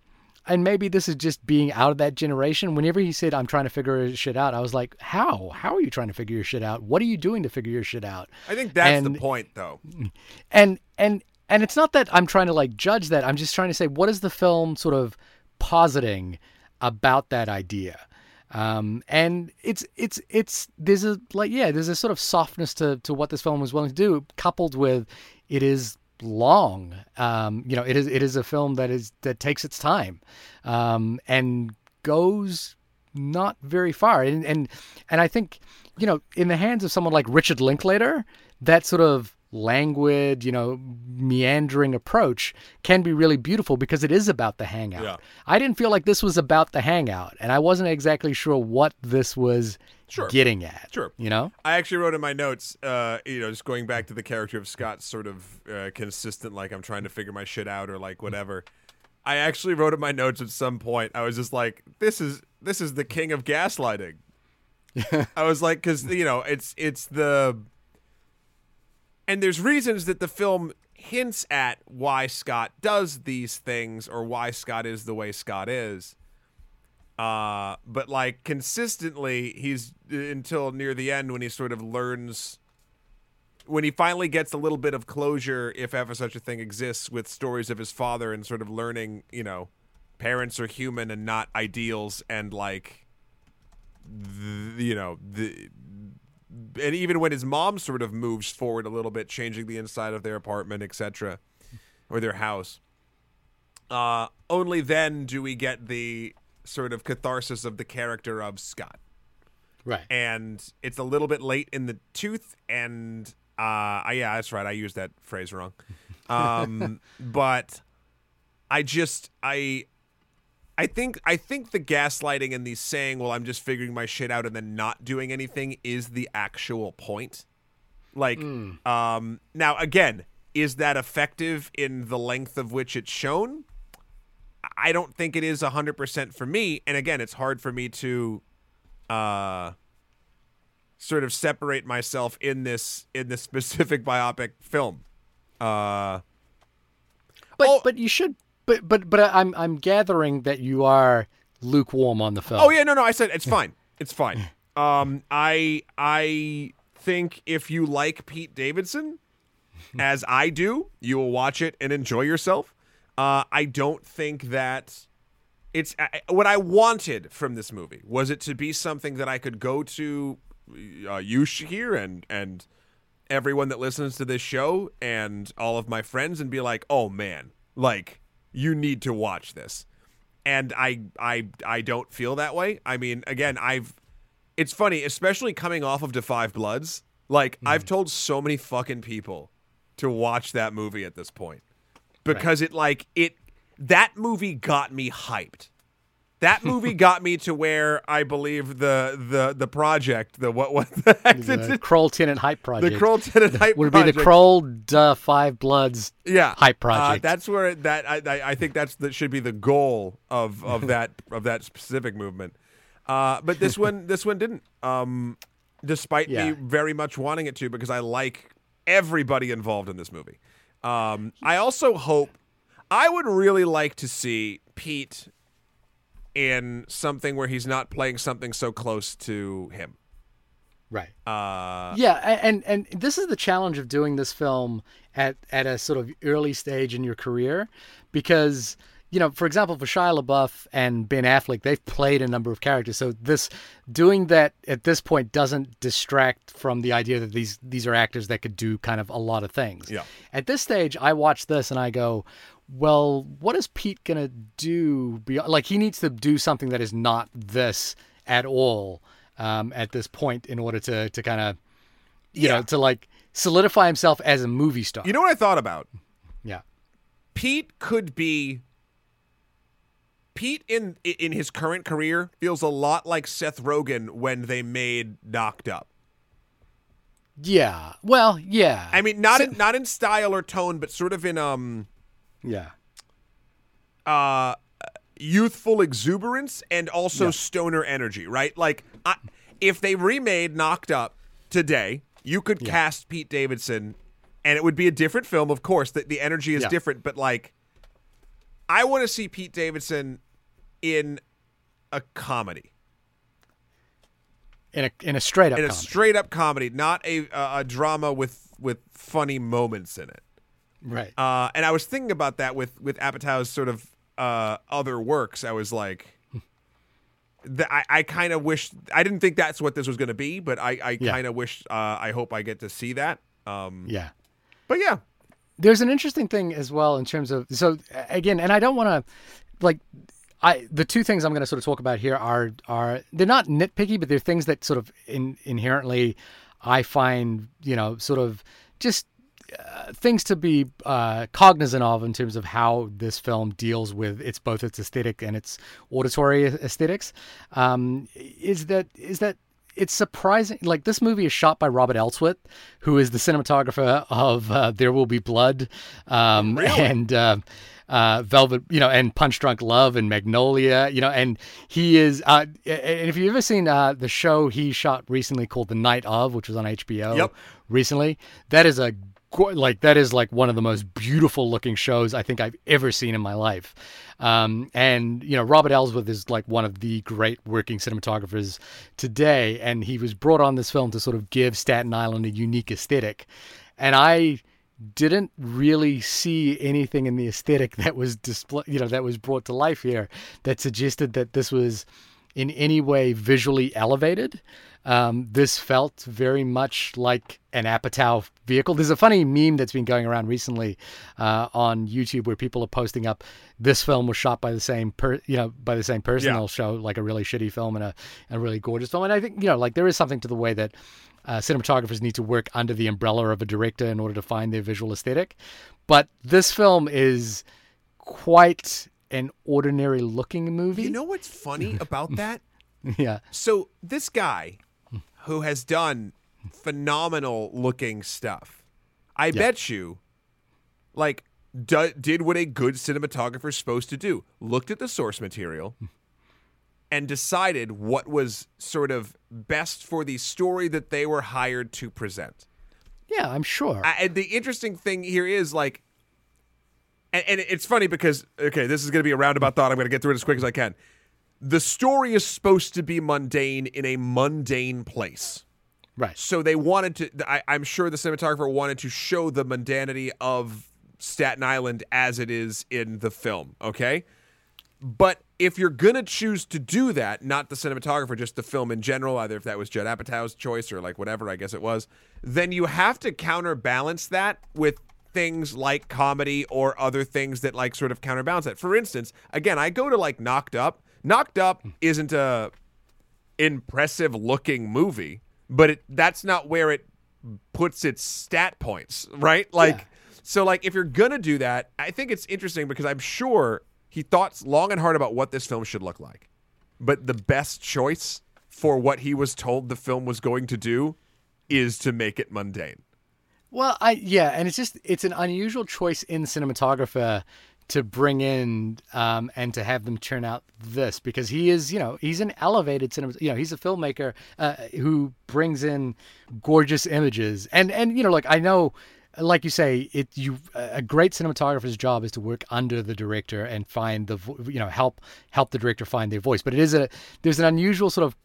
and maybe this is just being out of that generation. Whenever he said, I'm trying to figure his shit out, I was like, how? How are you trying to figure your shit out? What are you doing to figure your shit out? I think that's the point, though. And, and, and it's not that I'm trying to like judge that. I'm just trying to say, what is the film sort of positing about that idea? Um, and it's, it's, it's, there's a, like, yeah, there's a sort of softness to, to what this film was willing to do, coupled with it is long. Um, you know, it is it is a film that is that takes its time, um, and goes not very far. And and and I think you know, in the hands of someone like Richard Linklater, that sort of languid, you know, meandering approach can be really beautiful because it is about the hangout. Yeah. I didn't feel like this was about the hangout, and I wasn't exactly sure what this was Sure. getting at. Sure. You know? I actually wrote in my notes, uh, you know, just going back to the character of Scott's sort of uh, consistent, like I'm trying to figure my shit out or like whatever. I actually wrote in my notes at some point. I was just like, this is this is the king of gaslighting. I was like, because you know, it's it's the, and there's reasons that the film hints at why Scott does these things or why Scott is the way Scott is. Uh, but like consistently, he's until near the end when he sort of learns, when he finally gets a little bit of closure, if ever such a thing exists, with stories of his father and sort of learning, you know, parents are human and not ideals, and like, the, you know, the. And even when his mom sort of moves forward a little bit, changing the inside of their apartment, etc., or their house, uh, only then do we get the sort of catharsis of the character of Scott. Right. And it's a little bit late in the tooth, and uh, I- yeah, that's right. I used that phrase wrong. Um, but I just I I think I think the gaslighting and the saying, "Well, I'm just figuring my shit out," and then not doing anything is the actual point. Like, um, now again, is that effective in the length of which it's shown? I don't think it is 100% for me. And again, it's hard for me to uh sort of separate myself in this in this specific biopic film. Uh But Oh. but you should but but but I'm I'm gathering that you are lukewarm on the film. Oh yeah, no no, I said it's fine. It's fine. Um I I think if you like Pete Davidson as I do, you will watch it and enjoy yourself. Uh I don't think that it's I, what I wanted from this movie was it to be something that I could go to uh, you here and and everyone that listens to this show and all of my friends and be like, "Oh man, like you need to watch this." And I I I don't feel that way. I mean, again, I've it's funny, especially coming off of Five Bloods. Like I've told so many fucking people to watch that movie at this point because it like it that movie got me hyped. That movie got me to where I believe the the the project the what what the heck the Kroll Tenet Hype Project. the Kroll Tenet Hype Project would be the. Kroll Da Five Bloods yeah Hype Uh, Project. that's where it, that I, I I think that's that should be the goal of of that of that specific movement. Uh, but this one this one didn't. Um, despite Yeah. me very much wanting it to because I like everybody involved in this movie. Um, I also hope I would really like to see Pete in something where he's not playing something so close to him. right. Uh, Yeah, and and this is the challenge of doing this film at at a sort of early stage in your career, because you know, for example, for Shia LaBeouf and Ben Affleck, they've played a number of characters. So this doing that at this point doesn't distract from the idea that these these are actors that could do kind of a lot of things. Yeah. At this stage, I watch this and I go, well, what is Pete gonna do? Beyond, like he needs to do something that is not this at all um, at this point in order to to kind of you Yeah. know to like solidify himself as a movie star. you know what I thought about? yeah. Pete could be Pete in in his current career feels a lot like Seth Rogen when they made Knocked Up. Yeah. Well, yeah. I mean, not in, not in style or tone, but sort of in um yeah. uh youthful exuberance and also Yeah. stoner energy, right? Like I, if they remade Knocked Up today, you could cast Pete Davidson and it would be a different film, of course. The, the energy is Yeah. different, but like I want to see Pete Davidson in a comedy. In a in a straight up In a comedy. straight up comedy, not a a, a drama with with funny moments in it. right. Uh, and I was thinking about that with with Apatow's sort of uh, other works. I was like, the, I, I kind of wish I didn't think that's what this was going to be, but I, I Yeah. kind of wish uh, I hope I get to see that. Um, yeah. But yeah, There's an interesting thing as well in terms of so again, and I don't want to like I the two things I'm going to sort of talk about here are are they're not nitpicky, but they're things that sort of in, inherently I find you know sort of just uh, things to be uh, cognizant of in terms of how this film deals with its both its aesthetic and its auditory aesthetics. Um, is that is that it's surprising. Like this movie is shot by Robert Elswit, who is the cinematographer of uh, There Will Be Blood, um, Really? and uh, uh, Velvet, you know, and Punch Drunk Love and Magnolia, you know, and he is. Uh, and if you've ever seen uh, the show he shot recently called The Night of, which was on HBO Yep. recently, that is a like that is like one of the most beautiful looking shows I think I've ever seen in my life. Um, and you know, Robert Elswit is like one of the great working cinematographers today, and he was brought on this film to sort of give Staten Island a unique aesthetic. And I didn't really see anything in the aesthetic that was display, you know, that was brought to life here that suggested that this was in any way visually elevated. Um, this felt very much like an Apatow vehicle. There's a funny meme that's been going around recently uh, on YouTube where people are posting up this film was shot by the same per, you know, by the same person. Yeah. They'll show like a really shitty film and a, a really gorgeous film. And I think you know, like there is something to the way that uh, cinematographers need to work under the umbrella of a director in order to find their visual aesthetic. But this film is quite an ordinary looking movie. You know what's funny about that? yeah. So this guy who has done phenomenal looking stuff, I bet you, like, do, did what a good cinematographer is supposed to do. Looked at the source material and decided what was sort of best for the story that they were hired to present. Yeah, I'm sure. I- and the interesting thing here is like and, and it's funny because okay this is going to be a roundabout thought i'm going to get through it as quick as i can the story is supposed to be mundane in a mundane place right. so they wanted to I, i'm sure the cinematographer wanted to show the mundanity of staten island as it is in the film okay but if you're gonna choose to do that, not the cinematographer, just the film in general, either if that was Judd Apatow's choice or like whatever, I guess it was, then you have to counterbalance that with things like comedy or other things that like sort of counterbalance that. For instance, again, I go to like Knocked Up. Knocked Up isn't a impressive looking movie, but it that's not where it puts its stat points, right? Like so like if you're going to do that, I think it's interesting because I'm sure he thought long and hard about what this film should look like. But the best choice for what he was told the film was going to do is to make it mundane. Well, I yeah, and it's just it's an unusual choice in cinematographer to bring in um, and to have them turn out this because he is you know he's an elevated cinema you know he's a filmmaker uh, who brings in gorgeous images. And and you know like I know like you say it you a great cinematographer's job is to work under the director and find the you know help help the director find their voice. But it is a there's an unusual sort of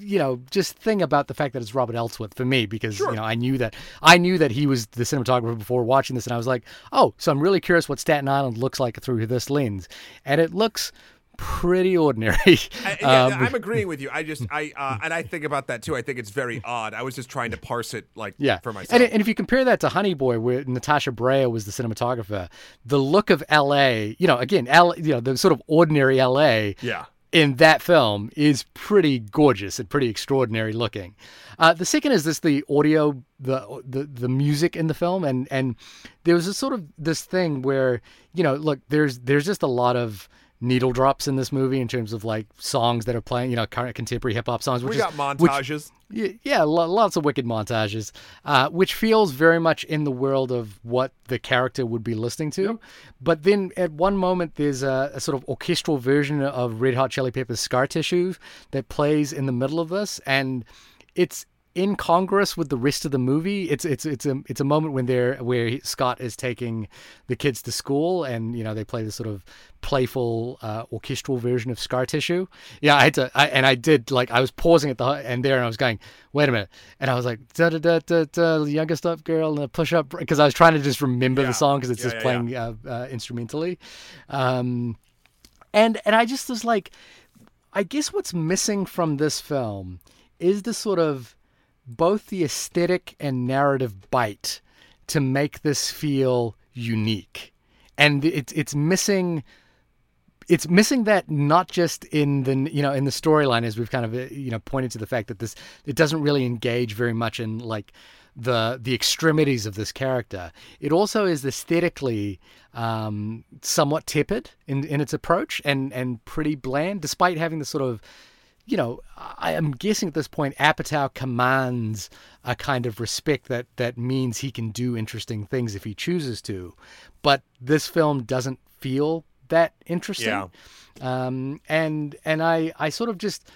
you know, just thing about the fact that it's Robert Elswit for me because Sure. you know I knew that I knew that he was the cinematographer before watching this, and I was like, oh, so I'm really curious what Staten Island looks like through this lens, and it looks pretty ordinary. I, yeah, Um, I'm agreeing with you. I just I uh, and I think about that too. I think it's very odd. I was just trying to parse it like yeah, for myself. And, and if you compare that to Honey Boy, where Natasha Braier was the cinematographer, the look of L.A., you know, again, L, you know, the sort of ordinary L.A. yeah. In that film is pretty gorgeous and pretty extraordinary looking. Uh, the second is this the audio, the, the the music in the film, and and there was a sort of this thing where you know, look, there's there's just a lot of needle drops in this movie in terms of like songs that are playing, you know, current contemporary hip hop songs. Which We got which- montages. Y- yeah, lots of wicked montages, uh, which feels very much in the world of what the character would be listening to. But then at one moment, there's a, a sort of orchestral version of Red Hot Chili Peppers' "Scar Tissue" that plays in the middle of this, and it's incongruous with the rest of the movie. It's it's it's a it's a moment when they're where he- Scott is taking the kids to school, and you know they play this sort of playful uh, orchestral version of Scar Tissue. Yeah, I had to, I, and I did like I was pausing at the end there, and I was going, wait a minute, and I was like da da da da da, the youngest up girl and a push up because I was trying to just remember Yeah. the song because it's Yeah, just yeah, playing Uh, uh, instrumentally, um, and and I just was like, I guess what's missing from this film is the sort of both the aesthetic and narrative bite to make this feel unique. And it's it's missing it's missing that not just in the you know in the storyline as we've kind of uh, you know pointed to the fact that this it doesn't really engage very much in like the the extremities of this character. It also is aesthetically um, somewhat tepid in, in its approach and and pretty bland, despite having the sort of you know, I am guessing at this point Apatow commands a kind of respect that that means he can do interesting things if he chooses to. But this film doesn't feel that interesting. Yeah. Um, and and I I sort of just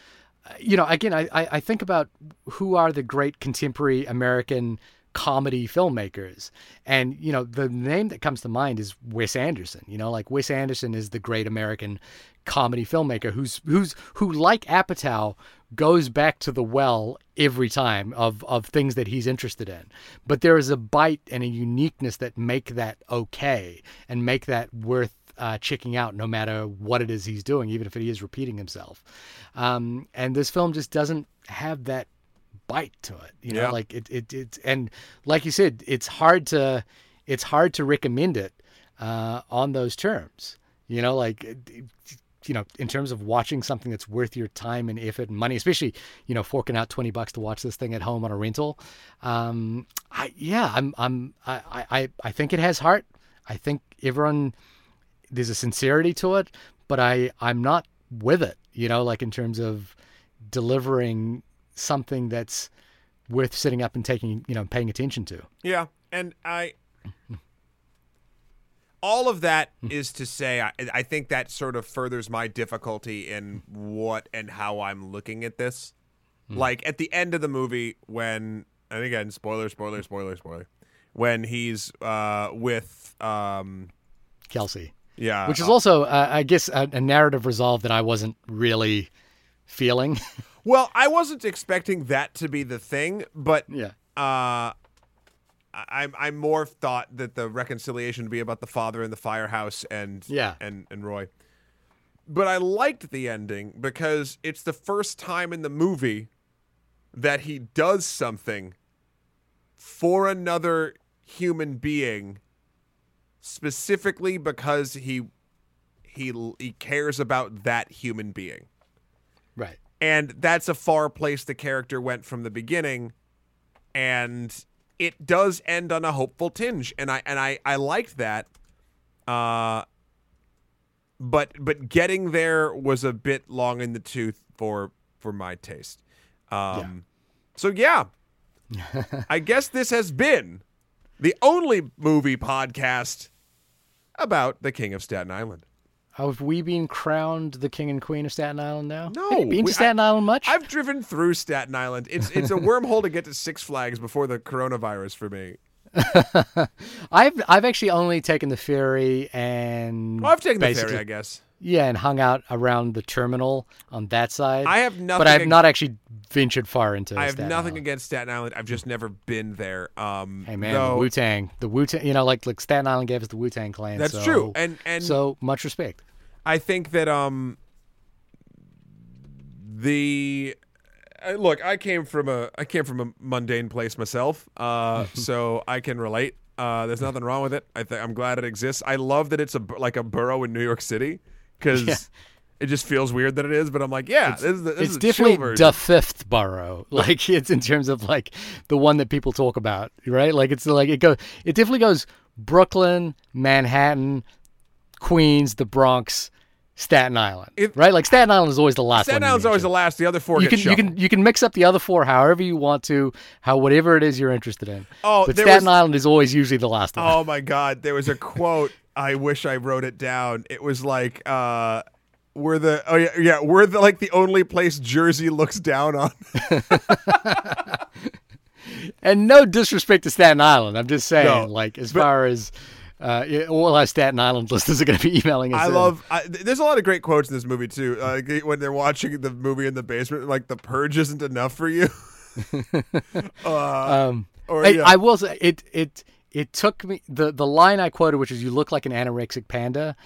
you know again I I I think about who are the great contemporary American comedy filmmakers and you know the name that comes to mind is Wes Anderson you know like Wes Anderson is the great American comedy filmmaker who's who's who like Apatow goes back to the well every time of of things that he's interested in. But there is a bite and a uniqueness that make that okay and make that worth uh, checking out no matter what it is he's doing even if he is repeating himself. Um, and this film just doesn't have that bite to it you know Yeah. like it, it it's and like you said it's hard to it's hard to recommend it uh, on those terms. You know like it- it- you know in terms of watching something that's worth your time and effort and money especially you know forking out 20 bucks to watch this thing at home on a rental. Um i yeah i'm i'm i i i think it has heart. I think everyone there's a sincerity to it but i i'm not with it you know like in terms of delivering something that's worth sitting up and taking you know paying attention to. Yeah, and I all of that is to say I, I think that sort of furthers my difficulty in what and how I'm looking at this. Like at the end of the movie when and again spoiler spoiler spoiler spoiler when he's uh with um kelsey. Yeah. Which is also uh, i guess a, a narrative resolve that i wasn't really feeling. Well I wasn't expecting that to be the thing but yeah. uh I I more thought that the reconciliation would be about the father in the firehouse and Yeah. and and Roy. But I liked the ending because it's the first time in the movie that he does something for another human being specifically because he he he cares about that human being. right And that's a far place the character went from the beginning. And it does end on a hopeful tinge. And I and I, I liked that. Uh but but getting there was a bit long in the tooth for for my taste. Um so yeah. I guess this has been the only movie podcast about the King of Staten Island. Have we been crowned the king and queen of staten island now No, Have been we- to staten island much I've driven through Staten Island. It's it's a wormhole to get to Six Flags before the coronavirus for me. I've I've actually only taken the ferry and Well, I've taken the ferry, I guess. Yeah, and hung out around the terminal on that side. I have nothing. but I've ag- not actually ventured far into. I have Staten nothing Island. against Staten Island. I've just never been there. Um, Hey man, though- the Wu Tang, the Wu Tang. You know, like like Staten Island gave us the Wu Tang Clan. that's so- true, and and so much respect. I think that um the look, I came from a I came from a mundane place myself, uh, so I can relate. Uh, there's nothing wrong with it. I think I'm glad it exists. I love that it's a like a borough in New York City because Yeah. it just feels weird that it is. But I'm like, yeah, this is the, this it's is the definitely the fifth borough. Like it's in terms of like the one that people talk about, right? Like it's like it goes. It definitely goes Brooklyn, Manhattan, Queens, the Bronx, Staten Island, It- right? Like Staten Island is always the last. Staten Island's always the last. The other four You can you can you can mix up the other four however you want to, how whatever it is you're interested in. Oh, but Staten was- Island is always usually the last one. Oh my god, there was a quote. I wish I wrote it down. It was like uh we're the oh yeah, yeah, we're the like the only place Jersey looks down on. And no disrespect to Staten Island. I'm just saying, No, like, as but- far as uh, all our Staten Island listeners are going to be emailing us. I in. love I, there's a lot of great quotes in this movie too. Uh, Like when they're watching the movie in the basement like the purge isn't enough for you. uh, Um, or I, yeah. I will say it. It it took me the the line I quoted, which is "You look like an anorexic panda,"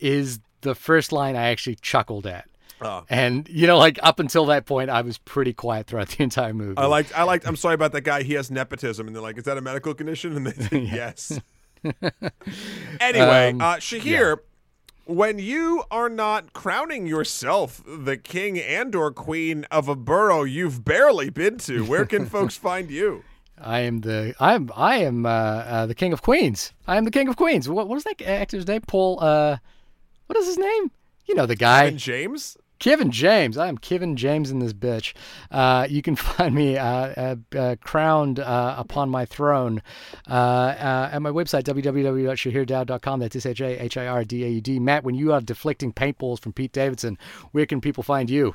is the first line I actually chuckled at. Oh. And you know, like up until that point, I was pretty quiet throughout the entire movie. I liked I liked I'm sorry about that guy. He has nepotism and they're like, "Is that a medical condition?" And they said, "Yes." anyway, Um, uh Shahir, when you are not crowning yourself the king and or queen of a borough you've barely been to, where can folks find you? I am the I am I am uh, uh, the king of queens. I am the king of queens. What what is that actor's name? Paul. Uh, what is his name? You know the guy. And James. Kevin James. I am Kevin James in this bitch. Uh, you can find me uh, uh, uh, crowned uh, upon my throne uh, at my website, www.shahirdaud.com. That's S H A H I R D A U D. Matt, when you are deflecting paintballs from Pete Davidson, where can people find you?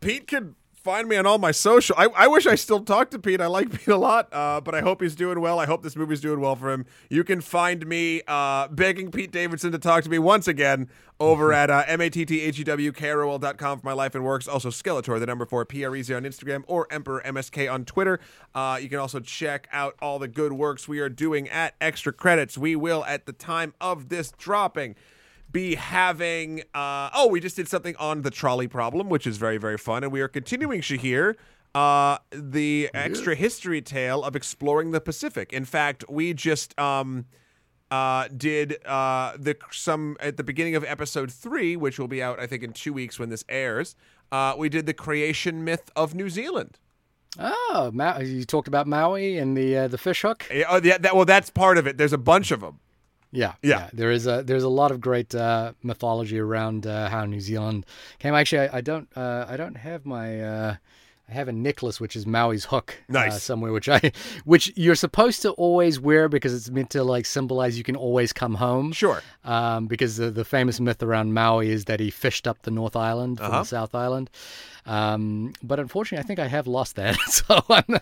Pete can find me on all my social. I, I wish I still talked to Pete. I like Pete a lot, uh, but I hope he's doing well. I hope this movie's doing well for him. You can find me uh, begging Pete Davidson to talk to me once again over at uh, M-A-T-T-H-E-W-K-R-O-L.com for my life and works. Also Skeletor, the number four, P-R-E-Z on Instagram, or Emperor MSK on Twitter. Uh, you can also check out all the good works we are doing at Extra Credits. We will, at the time of this dropping, be having. Uh, oh, we just did something on the trolley problem, which is very, very fun. And we are continuing, Shahir, uh, the extra history tale of exploring the Pacific. In fact, we just. Um, uh, did uh, the some at the beginning of episode three, which will be out I think in two weeks when this airs. Uh, we did the creation myth of New Zealand. Oh, Ma- you talked about Maui and the uh, the fish hook. Yeah, oh, yeah, that, well, that's part of it. There's a bunch of them. Yeah, Yeah. There is a there's a lot of great uh, mythology around uh, how New Zealand came. Actually, I, I don't uh, I don't have my uh, I have a necklace which is Maui's hook uh, somewhere, which I which you're supposed to always wear because it's meant to like symbolize you can always come home. Sure. Um, because the, the famous myth around Maui is that he fished up the North Island from Uh-huh. the South Island. Um, but unfortunately, I think I have lost that. so I'm, Well,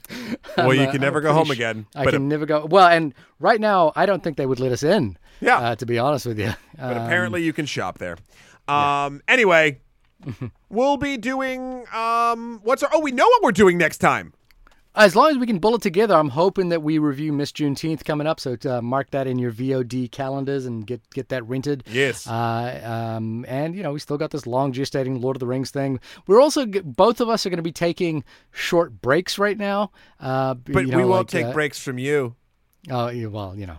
I'm, you uh, can I'm never go home again. I can never go. Well, and right now, I don't think they would let us in. Yeah. Uh, to be honest with you. but Um, apparently you can shop there. Um. Anyway, we'll be doing. Um. What's our? Oh, we know what we're doing next time. As long as we can bullet together, I'm hoping that we review Miss Juneteenth coming up. So uh, mark that in your VOD calendars and get get that rented. Yes. Uh, um, and you know we still got this long gestating Lord of the Rings thing. We're also both of us are going to be taking short breaks right now. Uh, but you we won't like, take uh, breaks from you. Oh well, you know,